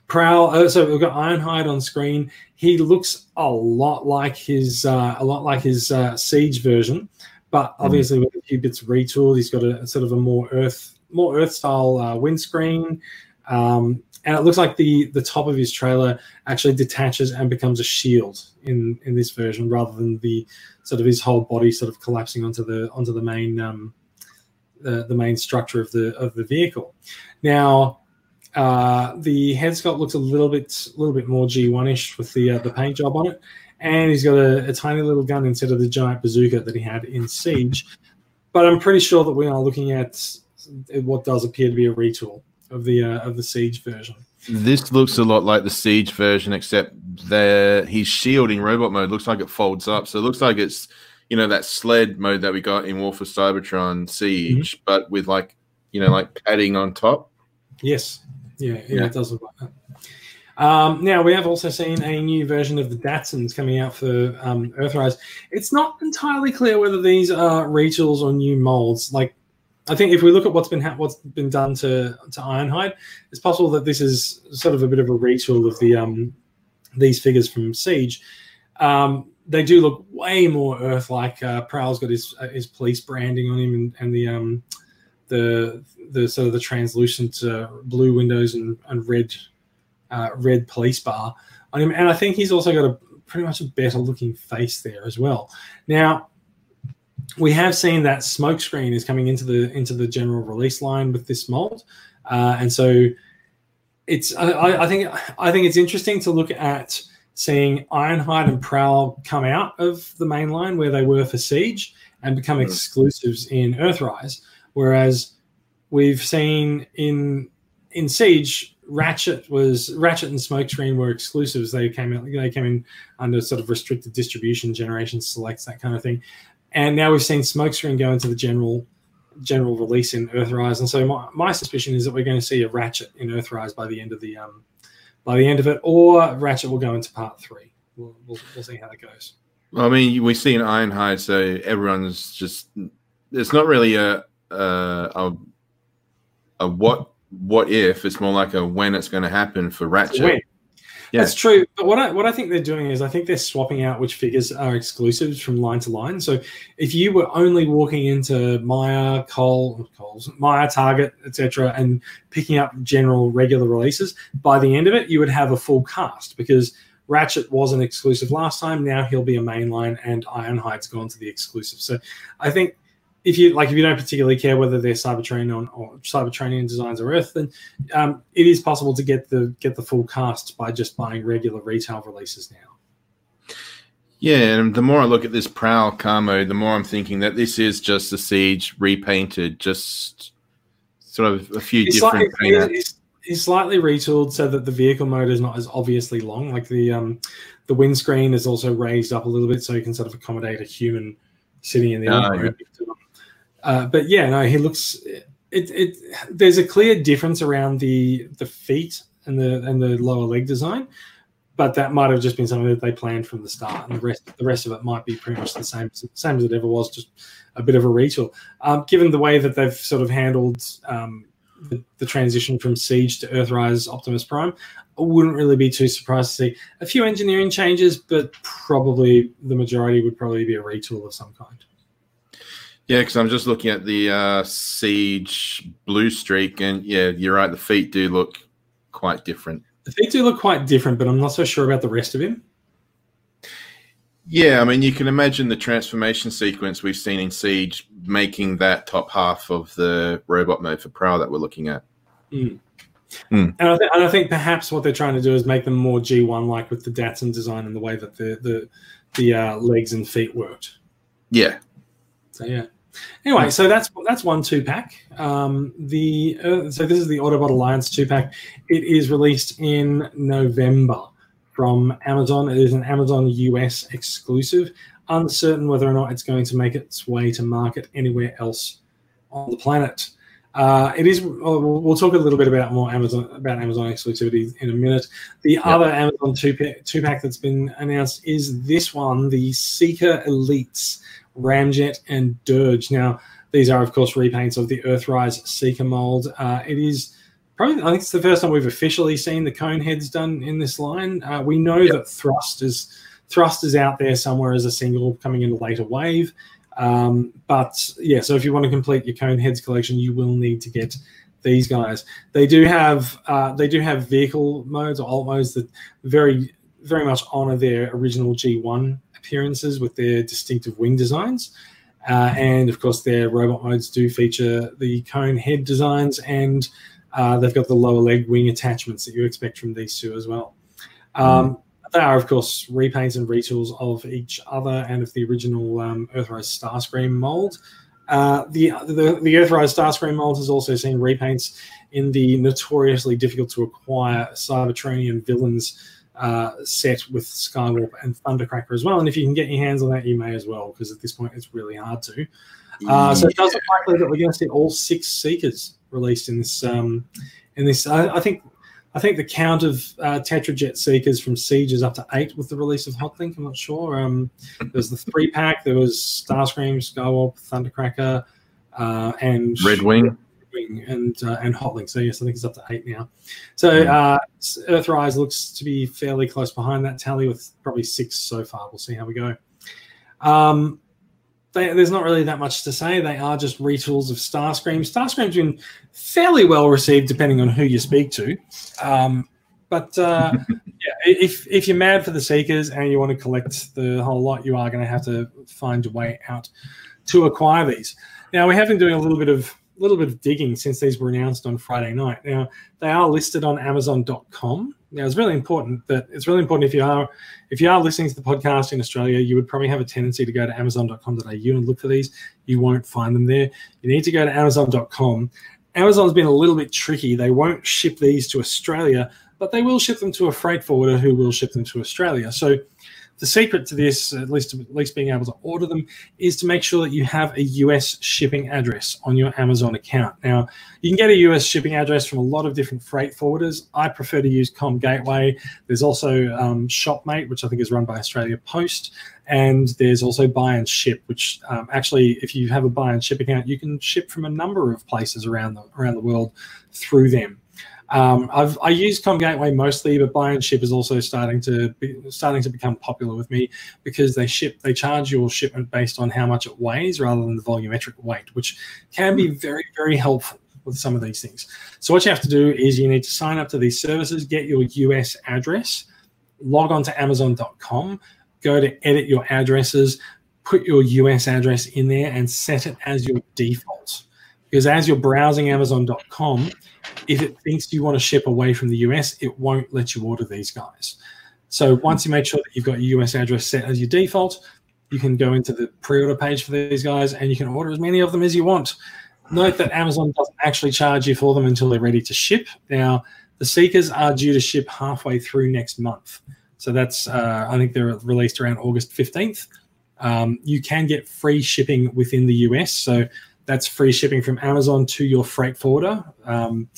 Prowl. Uh, so we've got Ironhide on screen. He looks a lot like his uh, a lot like his uh, Siege version, but hmm. obviously, mm. with a few bits retooled, he's got a, a, sort of a more earth, more earth style uh, windscreen, um, and it looks like the the top of his trailer actually detaches and becomes a shield in in this version, rather than the sort of his whole body sort of collapsing onto the onto the main um, the, the main structure of the of the vehicle. Now, uh, the head sculpt looks a little bit a little bit more G1 ish with the uh, the paint job on it and he's got a, a, tiny little gun instead of the giant bazooka that he had in Siege. But I'm pretty sure that we are looking at what does appear to be a retool of the uh, of the Siege version. This looks a lot like the Siege version, except the his shield in robot mode looks like it folds up. So it looks like it's you know that sled mode that we got in War for Cybertron Siege, mm-hmm. but with like you know like padding on top. Yes, yeah, yeah, yeah. it does look like that. Um, now we have also seen a new version of the Datsuns coming out for um, Earthrise. It's not entirely clear whether these are retools or new molds. Like, I think if we look at what's been ha- what's been done to to Ironhide, it's possible that this is sort of a bit of a retool of the um, these figures from Siege. Um, they do look way more Earth-like. Uh, Prowl's got his uh, his police branding on him, and, and the um, the the sort of the translucent uh, blue windows and, and red uh, red police bar on him, and I think he's also got a pretty much a better looking face there as well. Now, we have seen that smokescreen is coming into the into the general release line with this mold, uh, and so it's I, I, think I think it's interesting to look at seeing Ironhide and Prowl come out of the main line where they were for Siege and become mm-hmm. exclusives in Earthrise, whereas we've seen in in Siege Ratchet was Ratchet and Smokescreen were exclusives. They came out they came in under sort of restricted distribution, generation selects that kind of thing, and now we've seen Smokescreen go into the general general release in Earthrise. And so my, my suspicion is that we're going to see a Ratchet in Earthrise by the end of the um by the end of it, or Ratchet will go into part three. We'll, we'll, we'll see how that goes. Well, I mean, we see an Ironhide, so everyone's just it's not really a a, a, a what what if. It's more like a when it's going to happen for Ratchet. When. Yeah. That's true. But what I what I think they're doing is I think they're swapping out which figures are exclusives from line to line. So if you were only walking into Myer, Cole, Coles, Myer, Target, etc., and picking up general regular releases, by the end of it, you would have a full cast because Ratchet was an exclusive last time. Now he'll be a mainline, and Ironhide's gone to the exclusive. So I think if you like, if you don't particularly care whether they're Cybertronian or Cybertronian designs or Earth, then um, it is possible to get the get the full cast by just buying regular retail releases now. Yeah, and the more I look at this Prowl car mode, the more I'm thinking that this is just a Siege repainted, just sort of a few it's different. Like, it's, it's, slightly retooled so that the vehicle mode is not as obviously long. Like the um, the windscreen is also raised up a little bit so you can sort of accommodate a human sitting in the. Oh. Uh, but yeah, no, he looks. It, it there's a clear difference around the the feet and the and the lower leg design, but that might have just been something that they planned from the start, and the rest the rest of it might be pretty much the same same as it ever was, just a bit of a retool. Um, given the way that they've sort of handled um, the, the, transition from Siege to Earthrise Optimus Prime, I wouldn't really be too surprised to see a few engineering changes, but probably the majority would probably be a retool of some kind. Yeah, because I'm just looking at the uh, Siege Bluestreak, and yeah, you're right. The feet do look quite different. The feet do look quite different, but I'm not so sure about the rest of him. Yeah, I mean, you can imagine the transformation sequence we've seen in Siege making that top half of the robot mode for Prowl that we're looking at. Mm. Mm. And, I th- and, I think perhaps what they're trying to do is make them more G1 like with the Datsun design and the way that the the, the uh, legs and feet worked. Yeah. So yeah. Anyway, so that's that's one two pack. Um, the uh, so this is the Autobot Alliance two pack. It is released in November from Amazon. It is an Amazon US exclusive. Uncertain whether or not it's going to make its way to market anywhere else on the planet. Uh, it is. We'll, we'll, talk a little bit about more Amazon about Amazon exclusivity in a minute. The yep. other Amazon two pack, two pack that's been announced is this one, the Seeker Elites. Ramjet, and Dirge. Now, these are, of course, repaints of the Earthrise Seeker mold. Uh, it is probably, I think it's the first time we've officially seen the cone heads done in this line. Uh, we know yep. that Thrust is Thrust is out there somewhere as a single coming in a later wave. Um, but yeah, so if you want to complete your cone heads collection, you will need to get these guys. They do have uh, they do have vehicle modes or alt modes that very very much honor their original G1 appearances with their distinctive wing designs. Uh, and of course, their robot modes do feature the cone head designs, and uh, they've got the lower leg wing attachments that you expect from these two as well. Um, mm. They are, of course, repaints and retools of each other and of the original um, Earthrise Starscream mold. Uh, the, the, the Earthrise Starscream mold has also seen repaints in the notoriously difficult to acquire Cybertronian villains uh, set with Skywarp and Thundercracker as well. And if you can get your hands on that, you may as well, because at this point it's really hard to. Uh, so it does look likely that we're going to see all six Seekers released in this. Um, in this, I, I think, I think the count of uh, Tetrajet Seekers from Siege is up to eight with the release of Hotlink. I'm not sure. Um, there's the three pack. There was Starscream, Skywarp, Thundercracker, uh, and Redwing. And uh, and Hotlink. So yes, I think it's up to eight now. So uh, Earthrise looks to be fairly close behind that tally with probably six so far. We'll see how we go. Um, they, there's not really that much to say. They are just retools of Starscream. Starscream's been fairly well received, depending on who you speak to. Um, but uh, yeah, if if you're mad for the Seekers and you want to collect the whole lot, you are going to have to find your way out to acquire these. Now we have been doing a little bit of little bit of digging since these were announced on Friday night. Now they are listed on Amazon.com. Now it's really important that it's really important if you are if you are listening to the podcast in Australia, you would probably have a tendency to go to Amazon.com.au and look for these. You won't find them there. You need to go to Amazon.com. Amazon's been a little bit tricky. They won't ship these to Australia, but they will ship them to a freight forwarder who will ship them to Australia. So the secret to this, at least at least being able to order them, is to make sure that you have a US shipping address on your Amazon account. Now, you can get a US shipping address from a lot of different freight forwarders. I prefer to use Comgateway. There's also um, Shopmate, which I think is run by Australia Post, and there's also Buy and Ship, which um, actually, if you have a Buy and Ship account, you can ship from a number of places around the around the world through them. Um, I've I use Comgateway mostly, but Buy and Ship is also starting to be, starting to become popular with me because they ship they charge your shipment based on how much it weighs rather than the volumetric weight, which can be very very helpful with some of these things. So what you have to do is you need to sign up to these services, get your US address, log on to Amazon.com, go to edit your addresses, put your US address in there, and set it as your default. Because as you're browsing Amazon.com if it thinks you want to ship away from the US, it won't let you order these guys. So once you make sure that you've got your US address set as your default, you can go into the pre-order page for these guys and you can order as many of them as you want. Note that Amazon doesn't actually charge you for them until they're ready to ship. Now, the Seekers are due to ship halfway through next month. So that's, uh, I think they're released around August 15th. Um, you can get free shipping within the US. So that's free shipping from Amazon to your freight forwarder. Um,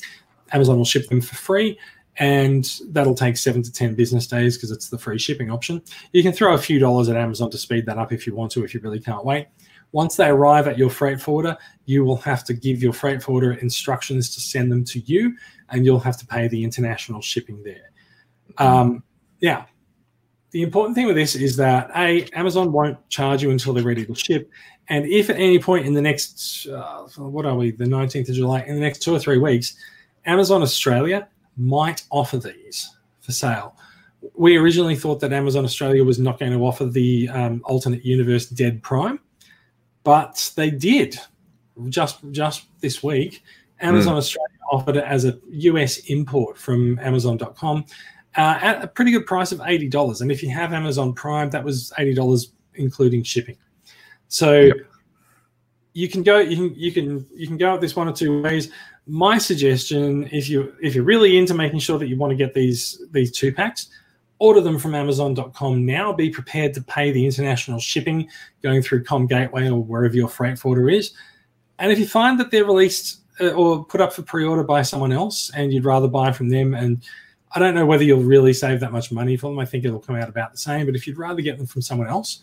Amazon will ship them for free, and that'll take seven to 10 business days because it's the free shipping option. You can throw a few dollars at Amazon to speed that up if you want to, if you really can't wait. Once they arrive at your freight forwarder, you will have to give your freight forwarder instructions to send them to you, and you'll have to pay the international shipping there. Um, yeah, the important thing with this is that a Amazon won't charge you until they're ready to ship, and if at any point in the next uh, what are we the 19th of July in the next two or three weeks, Amazon Australia might offer these for sale. We originally thought that Amazon Australia was not going to offer the um, alternate universe Dead Prime, but they did just just this week. Amazon mm. Australia offered it as a US import from Amazon.com uh, at a pretty good price of eighty dollars. And if you have Amazon Prime, that was eighty dollars including shipping. So yep. you can go you can you can you can go out this one or two ways. My suggestion, if you if you're really into making sure that you want to get these these two packs, order them from Amazon.com now. Be prepared to pay the international shipping going through Comgateway or wherever your freight forwarder is. And if you find that they're released uh, or put up for pre-order by someone else, and you'd rather buy from them and I don't know whether you'll really save that much money for them. I think it'll come out about the same. But if you'd rather get them from someone else,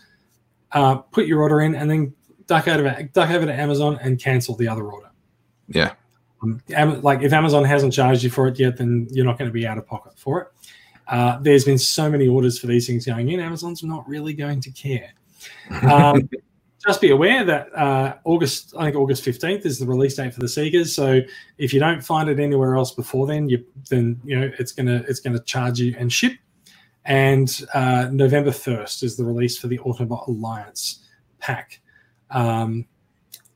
uh, put your order in and then duck over to, duck over to Amazon and cancel the other order. Yeah. Um, like if Amazon hasn't charged you for it yet, then you're not going to be out of pocket for it. Uh, there's been so many orders for these things going in. Amazon's not really going to care. Um, just be aware that uh, August, I think August 15th is the release date for the Seekers. So if you don't find it anywhere else before then, you then you know it's gonna it's gonna charge you and ship. And uh, November 1st is the release for the Autobot Alliance pack. Um,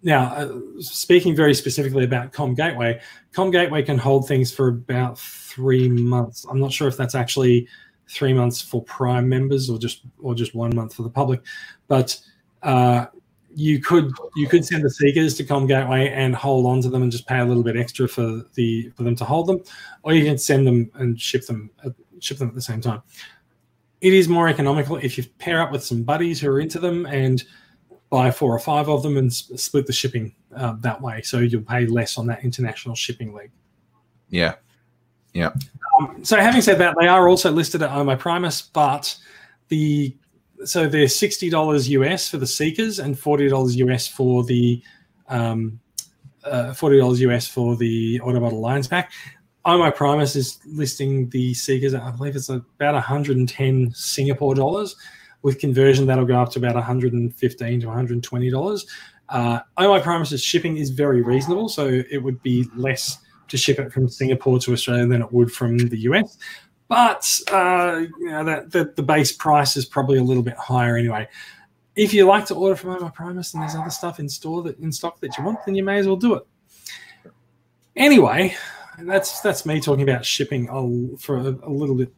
now, uh, speaking very specifically about Comgateway, Com Gateway can hold things for about three months. I'm not sure if that's actually three months for Prime members or just or just one month for the public, but uh, you could you could send the seekers to Comgateway and hold on to them and just pay a little bit extra for the for them to hold them, or you can send them and ship them ship them at the same time. It is more economical if you pair up with some buddies who are into them and buy four or five of them and split the shipping uh, that way. So you'll pay less on that international shipping leg. Yeah. Yeah. Um, so having said that, they are also listed at OMO Primus, but the so they're sixty dollars US for the Seekers and forty dollars US for the um, uh, forty dollars US for the Autobot Alliance pack. OMO Primus is listing the Seekers. I believe it's about 110 Singapore dollars. With conversion, that'll go up to about 115 to 120 dollars. Uh, OMO Primus's shipping is very reasonable, so it would be less to ship it from Singapore to Australia than it would from the US. But uh, you know that the, the base price is probably a little bit higher anyway. If you like to order from OMO Primus and there's other stuff in store that in stock that you want, then you may as well do it. Anyway, that's that's me talking about shipping for a, a little bit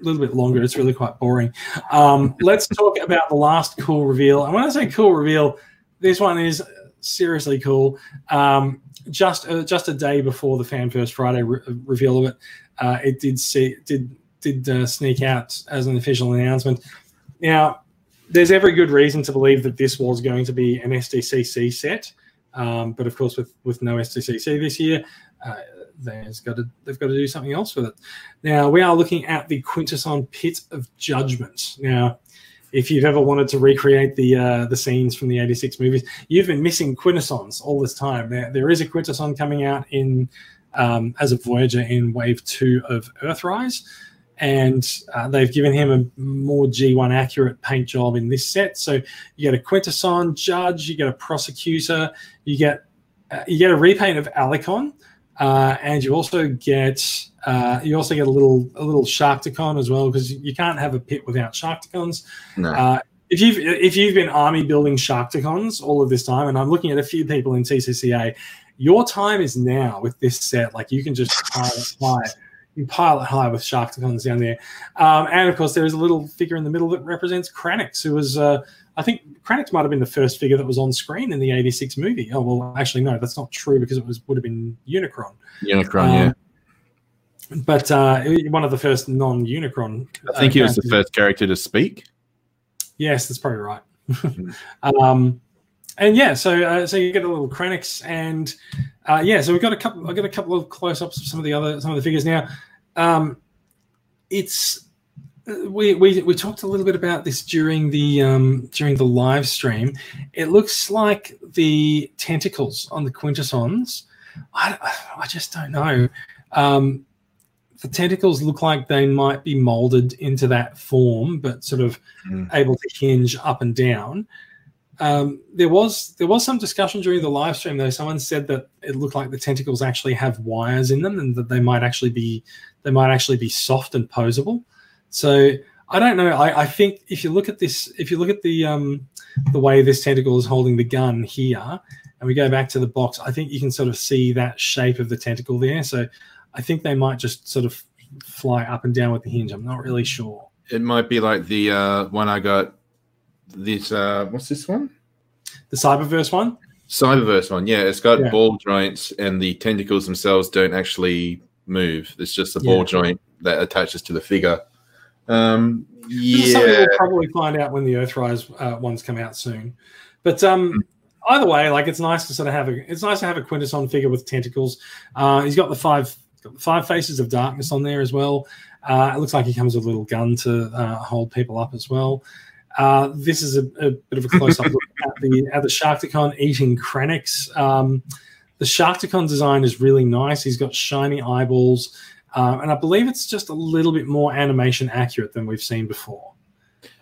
a little bit longer. It's really quite boring. Um, let's talk about the last cool reveal. And when I say cool reveal, this one is seriously cool. Um, just uh, just a day before the Fan First Friday re- reveal of it, uh, it did see did did uh, sneak out as an official announcement. Now, there's every good reason to believe that this was going to be an SDCC set, um, but of course, with with no SDCC this year, uh, there's got to they've got to do something else with it. Now we are looking at the Quintesson Pit of Judgment. Now, if you've ever wanted to recreate the uh, the scenes from the '86 movies, you've been missing Quintessons all this time. There, there is a Quintesson coming out in um, as a Voyager in Wave Two of Earthrise, and uh, they've given him a more G1 accurate paint job in this set. So you get a Quintesson judge, you get a prosecutor, you get uh, you get a repaint of Allicon uh, and you also get uh, you also get a little a little Sharkticon as well because you can't have a pit without Sharkticons. No. Uh, if you've if you've been army building Sharkticons all of this time, and I'm looking at a few people in TCCA, your time is now with this set. Like you can just pile it high, you pile it high with Sharkticons down there, um, and of course there is a little figure in the middle that represents Kranix, who was uh, I think Kranix might have been the first figure that was on screen in the '86 movie. Oh well, actually no, that's not true because it was would have been Unicron. Unicron, um, yeah. But uh, one of the first non-Unicron. I think uh, he was the first character to speak. Yes, that's probably right. um, and yeah, so uh, so you get a little Kranix, and uh, yeah, so we've got a couple. I got a couple of close-ups of some of the other some of the figures now. Um, it's we, we we talked a little bit about this during the um, during the live stream. It looks like the tentacles on the quintessons. I, I just don't know. Um, the tentacles look like they might be molded into that form, but sort of mm. able to hinge up and down. Um, there was there was some discussion during the live stream though. Someone said that it looked like the tentacles actually have wires in them, and that they might actually be they might actually be soft and posable. So I don't know. I, I think if you look at this, if you look at the um, the way this tentacle is holding the gun here, and we go back to the box, I think you can sort of see that shape of the tentacle there. So I think they might just sort of fly up and down with the hinge. I'm not really sure. It might be like the uh, one I got. This uh, what's this one? The Cyberverse one. Cyberverse one, yeah. It's got yeah. ball joints, and the tentacles themselves don't actually move. It's just a ball yeah. joint that attaches to the figure. Um, yeah, we'll probably find out when the Earthrise uh, ones come out soon. But um, mm. either way, like it's nice to sort of have a it's nice to have a Quintesson figure with tentacles. Uh, he's got the five got the five faces of darkness on there as well. Uh, it looks like he comes with a little gun to uh, hold people up as well. Uh, this is a, a, bit of a close up look at the at the Sharkticon eating Kranix. Um, the Sharkticon design is really nice. He's got shiny eyeballs. Um, and I believe it's just a little bit more animation accurate than we've seen before.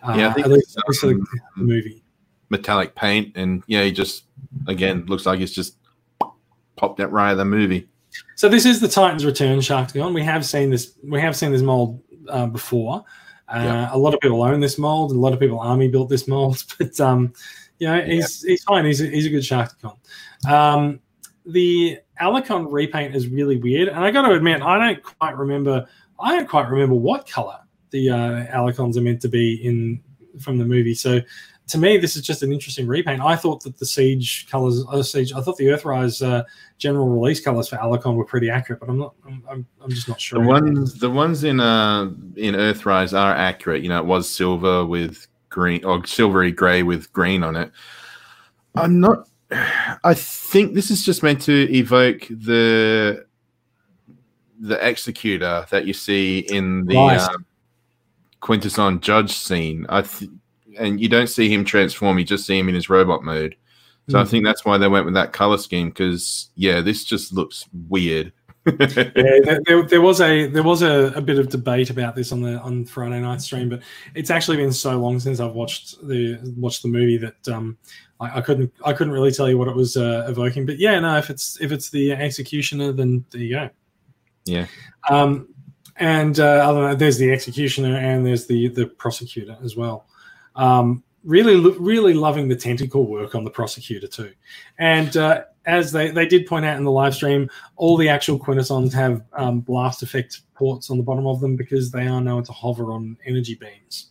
Uh, yeah, I think at least, um, the movie. Metallic paint, and yeah, he just again looks like he's just popped that right out of the movie. So this is the Titans Return Sharkticon. We have seen this. We have seen this mold uh, before. Uh, yeah. A lot of people own this mold. A lot of people army built this mold, but um, you know, he's yeah. he's fine. He's a, he's a good Sharkticon. Um, the Allicon repaint is really weird, and I got to admit, I don't quite remember. I don't quite remember what color the uh, Allicons are meant to be in from the movie. So to me, this is just an interesting repaint. I thought that the Siege colors, uh, Siege, I thought the Earthrise uh, general release colors for Allicon were pretty accurate, but I'm not, I'm, I'm, I'm just not sure. The ones, the ones in uh in Earthrise are accurate. You know, it was silver with green or silvery grey with green on it. I'm not. I think this is just meant to evoke the the executor that you see in the Right. um, Quintesson judge scene. I th- and you don't see him transform; you just see him in his robot mode. So I Hmm. think that's why they went with that color scheme because yeah, this just looks weird. yeah, there, there, there was a there was a, a bit of debate about this on the on Friday night stream, but it's actually been so long since I've watched the watched the movie that um, I, I couldn't I couldn't really tell you what it was uh, evoking. But yeah, no, if it's if it's the executioner, then there you go. Yeah. Um, and uh, other than that, there's the executioner and there's the the prosecutor as well. Um, really, really loving the tentacle work on the prosecutor too. And uh, as they, they did point out in the live stream, all the actual quintessons have um, blast effect ports on the bottom of them because they are known to hover on energy beams.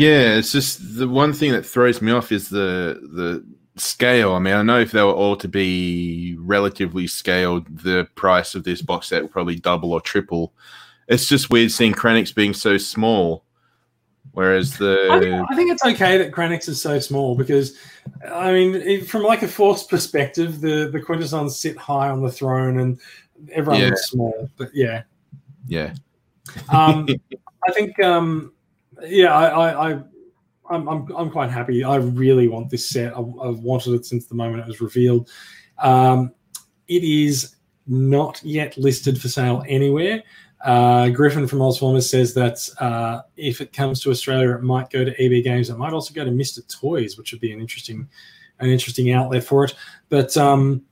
Yeah, it's just the one thing that throws me off is the the scale. I mean, I know if they were all to be relatively scaled, the price of this box set will probably double or triple. It's just weird seeing Kranix being so small, whereas I the think, I think it's okay that Kranix is so small because, I mean, it- from like a force perspective, the the quintessons sit high on the throne and everyone Yeah. small. But yeah, yeah, um, I think, um, yeah, I, I, I I'm, I'm, I'm quite happy. I really want this set. I, I've wanted it since the moment it was revealed. Um, it is not yet listed for sale anywhere. Uh, Griffin from Ozformers says that uh, if it comes to Australia, it might go to EB Games. It might also go to Mister Toys, which would be an interesting, an interesting outlet for it. But um,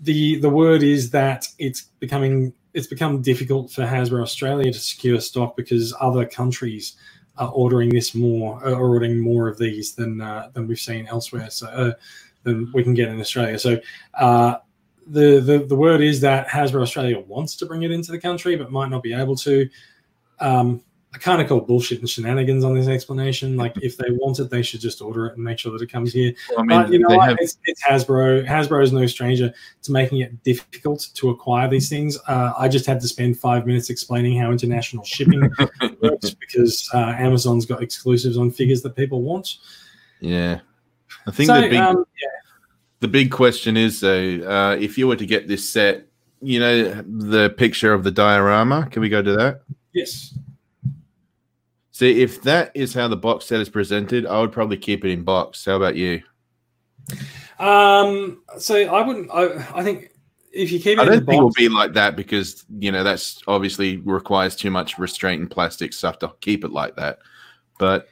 the the word is that it's becoming it's become difficult for Hasbro Australia to secure stock because other countries are ordering this more, are ordering more of these than uh, than we've seen elsewhere. So uh, than we can get in Australia. So uh, the, the the word is that Hasbro Australia wants to bring it into the country, but might not be able to. Um, I kind of call bullshit and shenanigans on this explanation. Like, if they want it, they should just order it and make sure that it comes here. I mean, But you know have It's, it's Hasbro. Hasbro is no stranger to making it difficult to acquire these things. Uh, I just had to spend five minutes explaining how international shipping works because uh, Amazon's got exclusives on figures that people want. yeah. I think So, the big um, yeah, the big question is though, uh, if you were to get this set, you know, the picture of the diorama. Can we go to that? yes. See, if that is how the box set is presented, I would probably keep it in box. How about you? Um, so I wouldn't. I, I think if you keep it I don't think it will be like that because you know that's obviously requires too much restraint and plastic stuff to keep it like that. But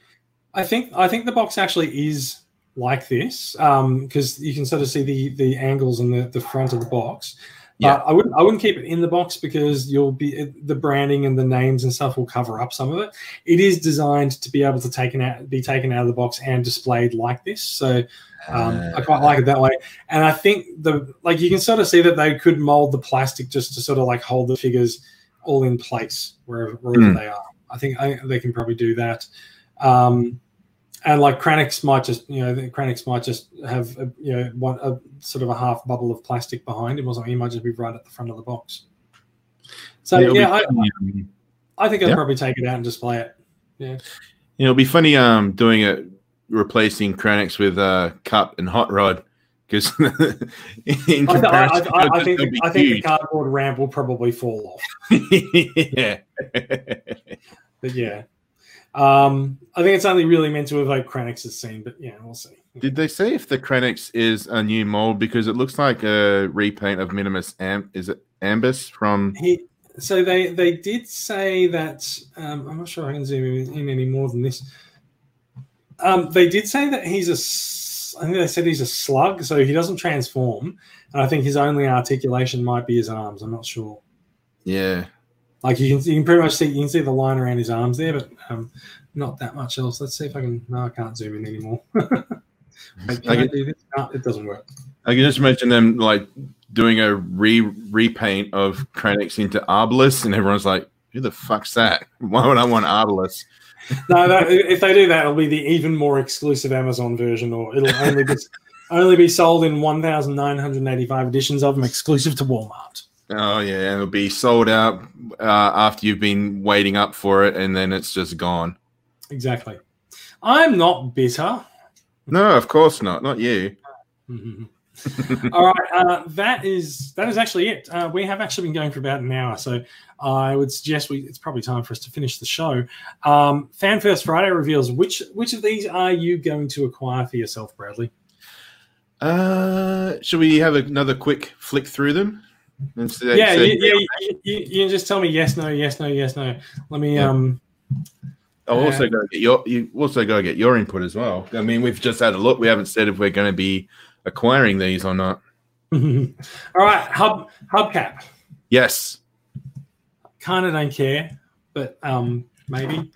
I think I think the box actually is like this because you can sort of see the the angles and the, the front of the box. Yeah. But I wouldn't I wouldn't keep it in the box because you'll be the branding and the names and stuff will cover up some of it. It is designed to be able to taken out be taken out of the box and displayed like this. So um, I quite like it that way. And I think the like you can sort of see that they could mold the plastic just to sort of like hold the figures all in place wherever, wherever Hmm. they are. I think I they can probably do that. Um, and like Kranix might just, you know, the Kranix might just have, a, you know, one a sort of a half bubble of plastic behind him or something. He might just be right at the front of the box. So it'll yeah, I, um, I think I'd Yeah. probably take it out and display it. Yeah. You know, it'll be funny um doing it replacing Kranix with uh Cup and Hot Rod because in I, I, comparison, I, I think I think the cardboard ramp will probably fall off. yeah. But yeah, um, I think it's only really meant to evoke Kranix's scene. But yeah, we'll see. Did they say if the Kranix is a new mold because it looks like a repaint of Minimus Am is it Ambus from He, so they they did say that um, I'm not sure I can zoom in, in any more than this. Um, they did say that he's a I think they said he's a slug, so he doesn't transform, and I think his only articulation might be his arms. I'm not sure. yeah Like you can you can pretty much see you can see the line around his arms there, but um, not that much else. Let's see if I can. No, I can't zoom in anymore. Can I can, do this? No, it doesn't work. I can just imagine them like doing a re repaint of Kranix into Arblus and everyone's like Who the fuck's that? Why would I want Arblus? no, that, if they do that, it'll be the even more exclusive Amazon version, or it'll only be only be sold in 1,985 editions of them, exclusive to Walmart. Oh yeah, it'll be sold out uh, after you've been waiting up for it, and then it's just gone. Exactly. I'm not bitter. No, of course not. Not you. All right, uh, that is that is actually it. Uh, we have actually been going for about an hour, so I would suggest we it's probably time for us to finish the show. Um, Fan First Friday reveals which which of these are you going to acquire for yourself, Bradley? Uh, should we have another quick flick through them? Instead, yeah, you, yeah, you, you, you, just tell me yes, no, yes, no, yes, no. Let me. Yeah. Um, I also uh, got to get your. You also got to get your input as well. I mean, we've just had a look. We haven't said if we're going to be acquiring these or not. All right, hub hubcap. Yes. Kind of don't care, but um, maybe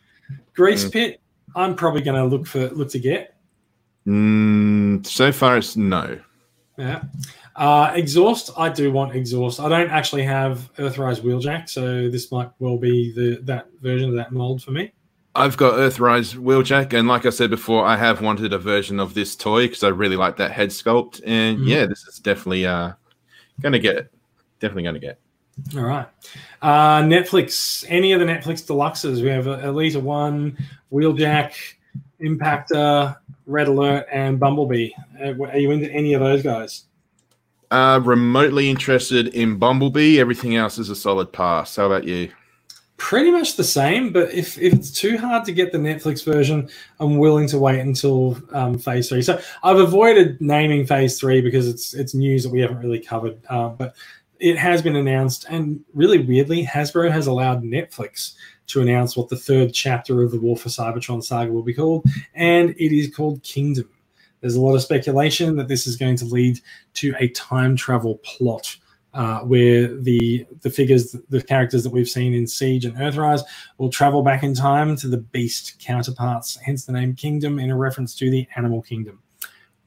grease mm. pit. I'm probably going to look for look to get. Mm, so far, it's no. Yeah. Uh, exhaust. I do want exhaust. I don't actually have Earthrise Wheeljack, so this might well be the that version of that mold for me. I've got Earthrise Wheeljack, and like I said before, I have wanted a version of this toy because I really like that head sculpt. And mm-hmm. yeah, this is definitely uh, gonna get it. Definitely gonna get. All right. Uh, Netflix. Any of the Netflix deluxes? We have Elita One, Wheeljack, Impactor, Red Alert, and Bumblebee. Uh, are you into any of those guys? Uh, remotely interested in Bumblebee. Everything else is a solid pass. How about you? pretty much the same. But if, if it's too hard to get the Netflix version, I'm willing to wait until um, Phase Three. So I've avoided naming Phase Three because it's it's news that we haven't really covered. Uh, but it has been announced, and really weirdly, Hasbro has allowed Netflix to announce what the third chapter of the War for Cybertron saga will be called, and it is called Kingdom. There's a lot of speculation that this is going to lead to a time travel plot uh, where the the figures, the characters that we've seen in Siege and Earthrise, will travel back in time to the beast counterparts. Hence the name Kingdom, in a reference to the animal kingdom.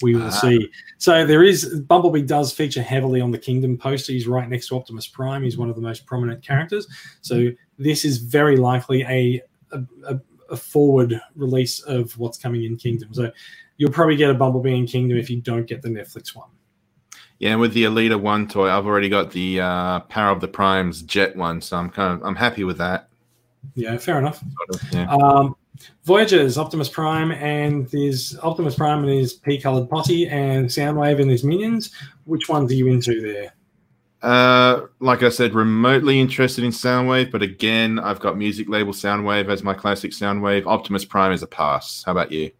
We will uh, see. So there is Bumblebee does feature heavily on the Kingdom poster. He's right next to Optimus Prime. He's one of the most prominent characters. So this is very likely a, a, a forward release of what's coming in Kingdom. So you'll probably get a Bumblebee in Kingdom if you don't get the Netflix one. Yeah, with the Elita One toy, I've already got the uh, Power of the Primes Jet one, so I'm kind of I'm happy with that. Yeah, fair enough. Sort of, yeah. um, Voyagers, Optimus Prime, and his Optimus Prime and his pea-colored potty, and Soundwave and his minions. Which ones are you into there? Uh, like I said, remotely interested in Soundwave, but again, I've got music label Soundwave as my classic Soundwave. Optimus Prime is a pass. How about you?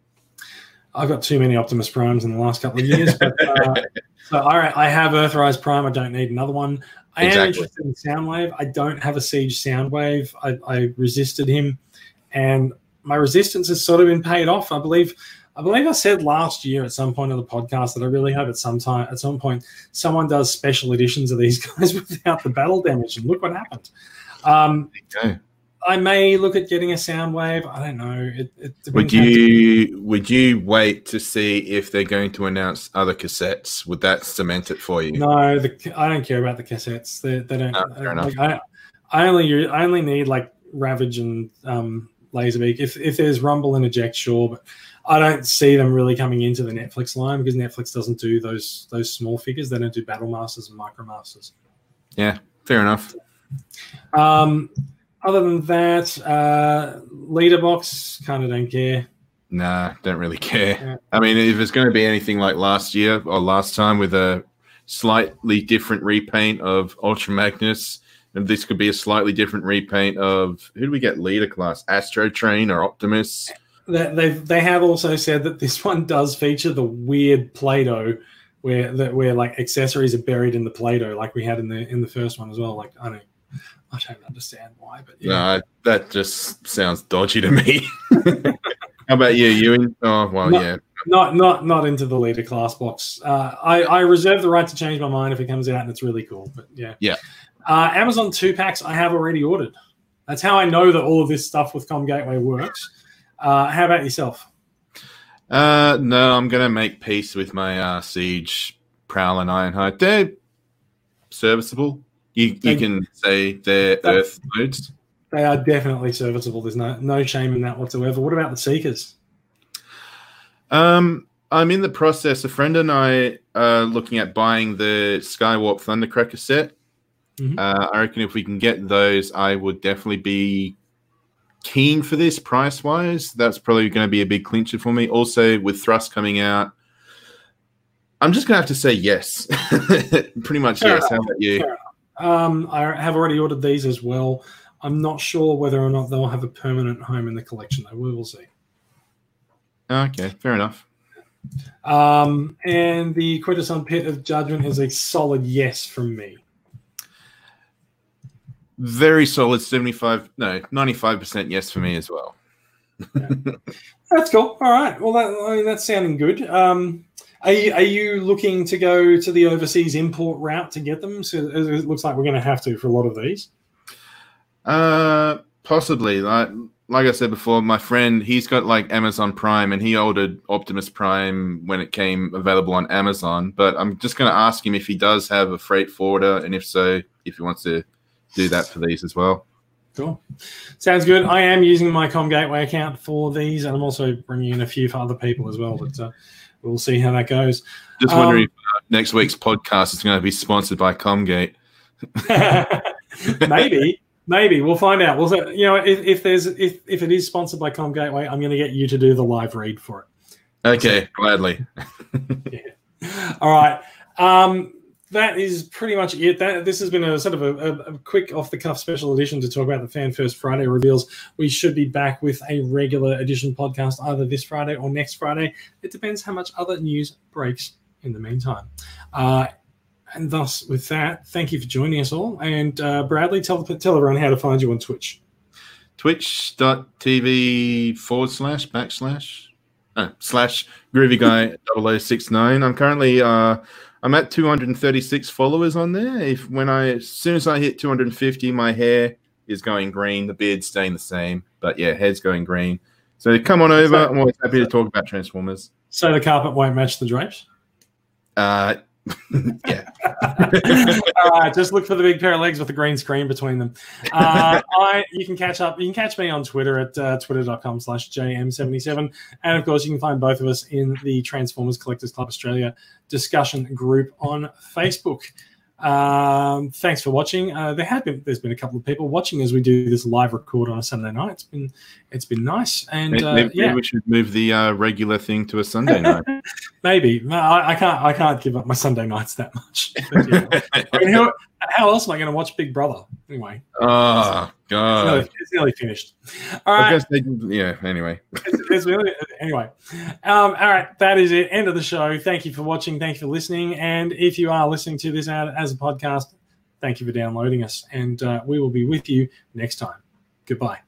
I've got too many Optimus Primes in the last couple of years, but uh, so all right, I have Earthrise Prime. I don't need another one. I exactly. am interested in Soundwave. I don't have a Siege Soundwave. I, I resisted him, and my resistance has sort of been paid off. I believe. I believe I said last year at some point of the podcast that I really hope at some time, at some point, someone does special editions of these guys without the battle damage. And look what happened. Um, okay. I may look at getting a Soundwave. I don't know. It, it would you would you wait to see if they're going to announce other cassettes? Would that cement it for you? No, the, I don't care about the cassettes. They, they don't. Oh, like, I, I only I only need like Ravage and um, Laserbeak. If if there's Rumble and Eject, sure, but I don't see them really coming into the Netflix line because Netflix doesn't do those those small figures. They don't do Battle Masters and Micro Masters. Yeah, fair enough. Um, other than that, uh, leader box kind of don't care. Nah, don't really care. Yeah. I mean, if it's going to be anything like last year or last time with a slightly different repaint of Ultra Magnus, and this could be a slightly different repaint of who do we get leader class? Astrotrain or Optimus? They they have also said that this one does feature the weird Play-Doh where that where like accessories are buried in the Play-Doh, like we had in the in the first one as well. Like I don't I don't understand why, but yeah. no, that just sounds dodgy to me. How about you? You in? Oh well, not, yeah. Not not not into the leader class box. Uh, I I reserve the right to change my mind if it comes out and it's really cool. But yeah, yeah. Uh, Amazon two packs I have already ordered. That's how I know that all of this stuff with Comgateway works. Uh, how about yourself? Uh, no, I'm gonna make peace with my uh, Siege Prowl and Ironhide. They're serviceable. You you can say they're that, Earth modes. They are definitely serviceable. There's no no shame in that whatsoever. What about the Seekers? Um, I'm in the process. A friend and I are looking at buying the Skywarp Thundercracker set. Mhm. Uh, I reckon if we can get those, I would definitely be keen for this price wise. That's probably going to be a big clincher for me. Also, with Thrust coming out, I'm just going to have to say yes. Pretty much Fair yes. How about you? Um, I have already ordered these as well. I'm not sure whether or not they'll have a permanent home in the collection, though. We will see. Okay, fair enough. Um, and the Quintesson Pit of Judgment is a solid yes from me. Very solid 75, no, 95% yes for me as well. That's cool. All right. Well, that, I mean, that's sounding good. Um, are you, are you looking to go to the overseas import route to get them? So it looks like we're going to have to for a lot of these. Uh, possibly. Like, like I said before, my friend, he's got like Amazon Prime, and he ordered Optimus Prime when it came available on Amazon. But I'm just going to ask him if he does have a freight forwarder, and if so, if he wants to do that for these as well. Cool. Sounds good. I am using my Comgateway account for these, and I'm also bringing in a few for other people as well. But uh, we'll see how that goes. Just wondering Um, if uh, next week's podcast is going to be sponsored by Comgate. maybe, maybe we'll find out. We'll, you know, if, if there's if if it is sponsored by Comgateway, I'm going to get you to do the live read for it. Okay, gladly. All right. Um, that is pretty much it. That this has been a sort of a, a, quick off the cuff special edition to talk about the Fan First Friday reveals. We should be back with a regular edition podcast either this Friday or next Friday. It depends how much other news breaks in the meantime. Uh, and thus, with that, thank you for joining us all. And uh, Bradley, tell tell everyone how to find you on Twitch. twitch.tv forward slash backslash uh, slash groovy guy 0069 i'm currently uh i'm at 236 followers on there. If when i as soon as i hit 250 my hair is going green the beard's staying the same but yeah head's going green. So come on over. I'm always happy to talk about transformers. So the carpet won't match the drapes. uh yeah All right, just look for the big pair of legs with the green screen between them. Uh, I, you can catch up. You can catch me on Twitter at uh, twitter.com slash jm77. And of course, you can find both of us in the Transformers Collectors Club Australia discussion group on Facebook. Um, thanks for watching. Uh, there have been there's been a couple of people watching as we do this live record on a Sunday night. It's been it's been nice and maybe, uh, maybe yeah, we should move the uh, regular thing to a sunday night maybe I, I can't I can't give up my Sunday nights that much. Yeah. I mean, how, how else am I going to watch Big Brother anyway? Oh It's nearly, it's nearly finished. All I guess they, yeah anyway It's, it's really, anyway. Um, all right. That is it. End of the show. Thank you for watching. Thank you for listening. And if you are listening to this out as a podcast, thank you for downloading us. And uh, we will be with you next time. Goodbye.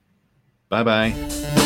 bye bye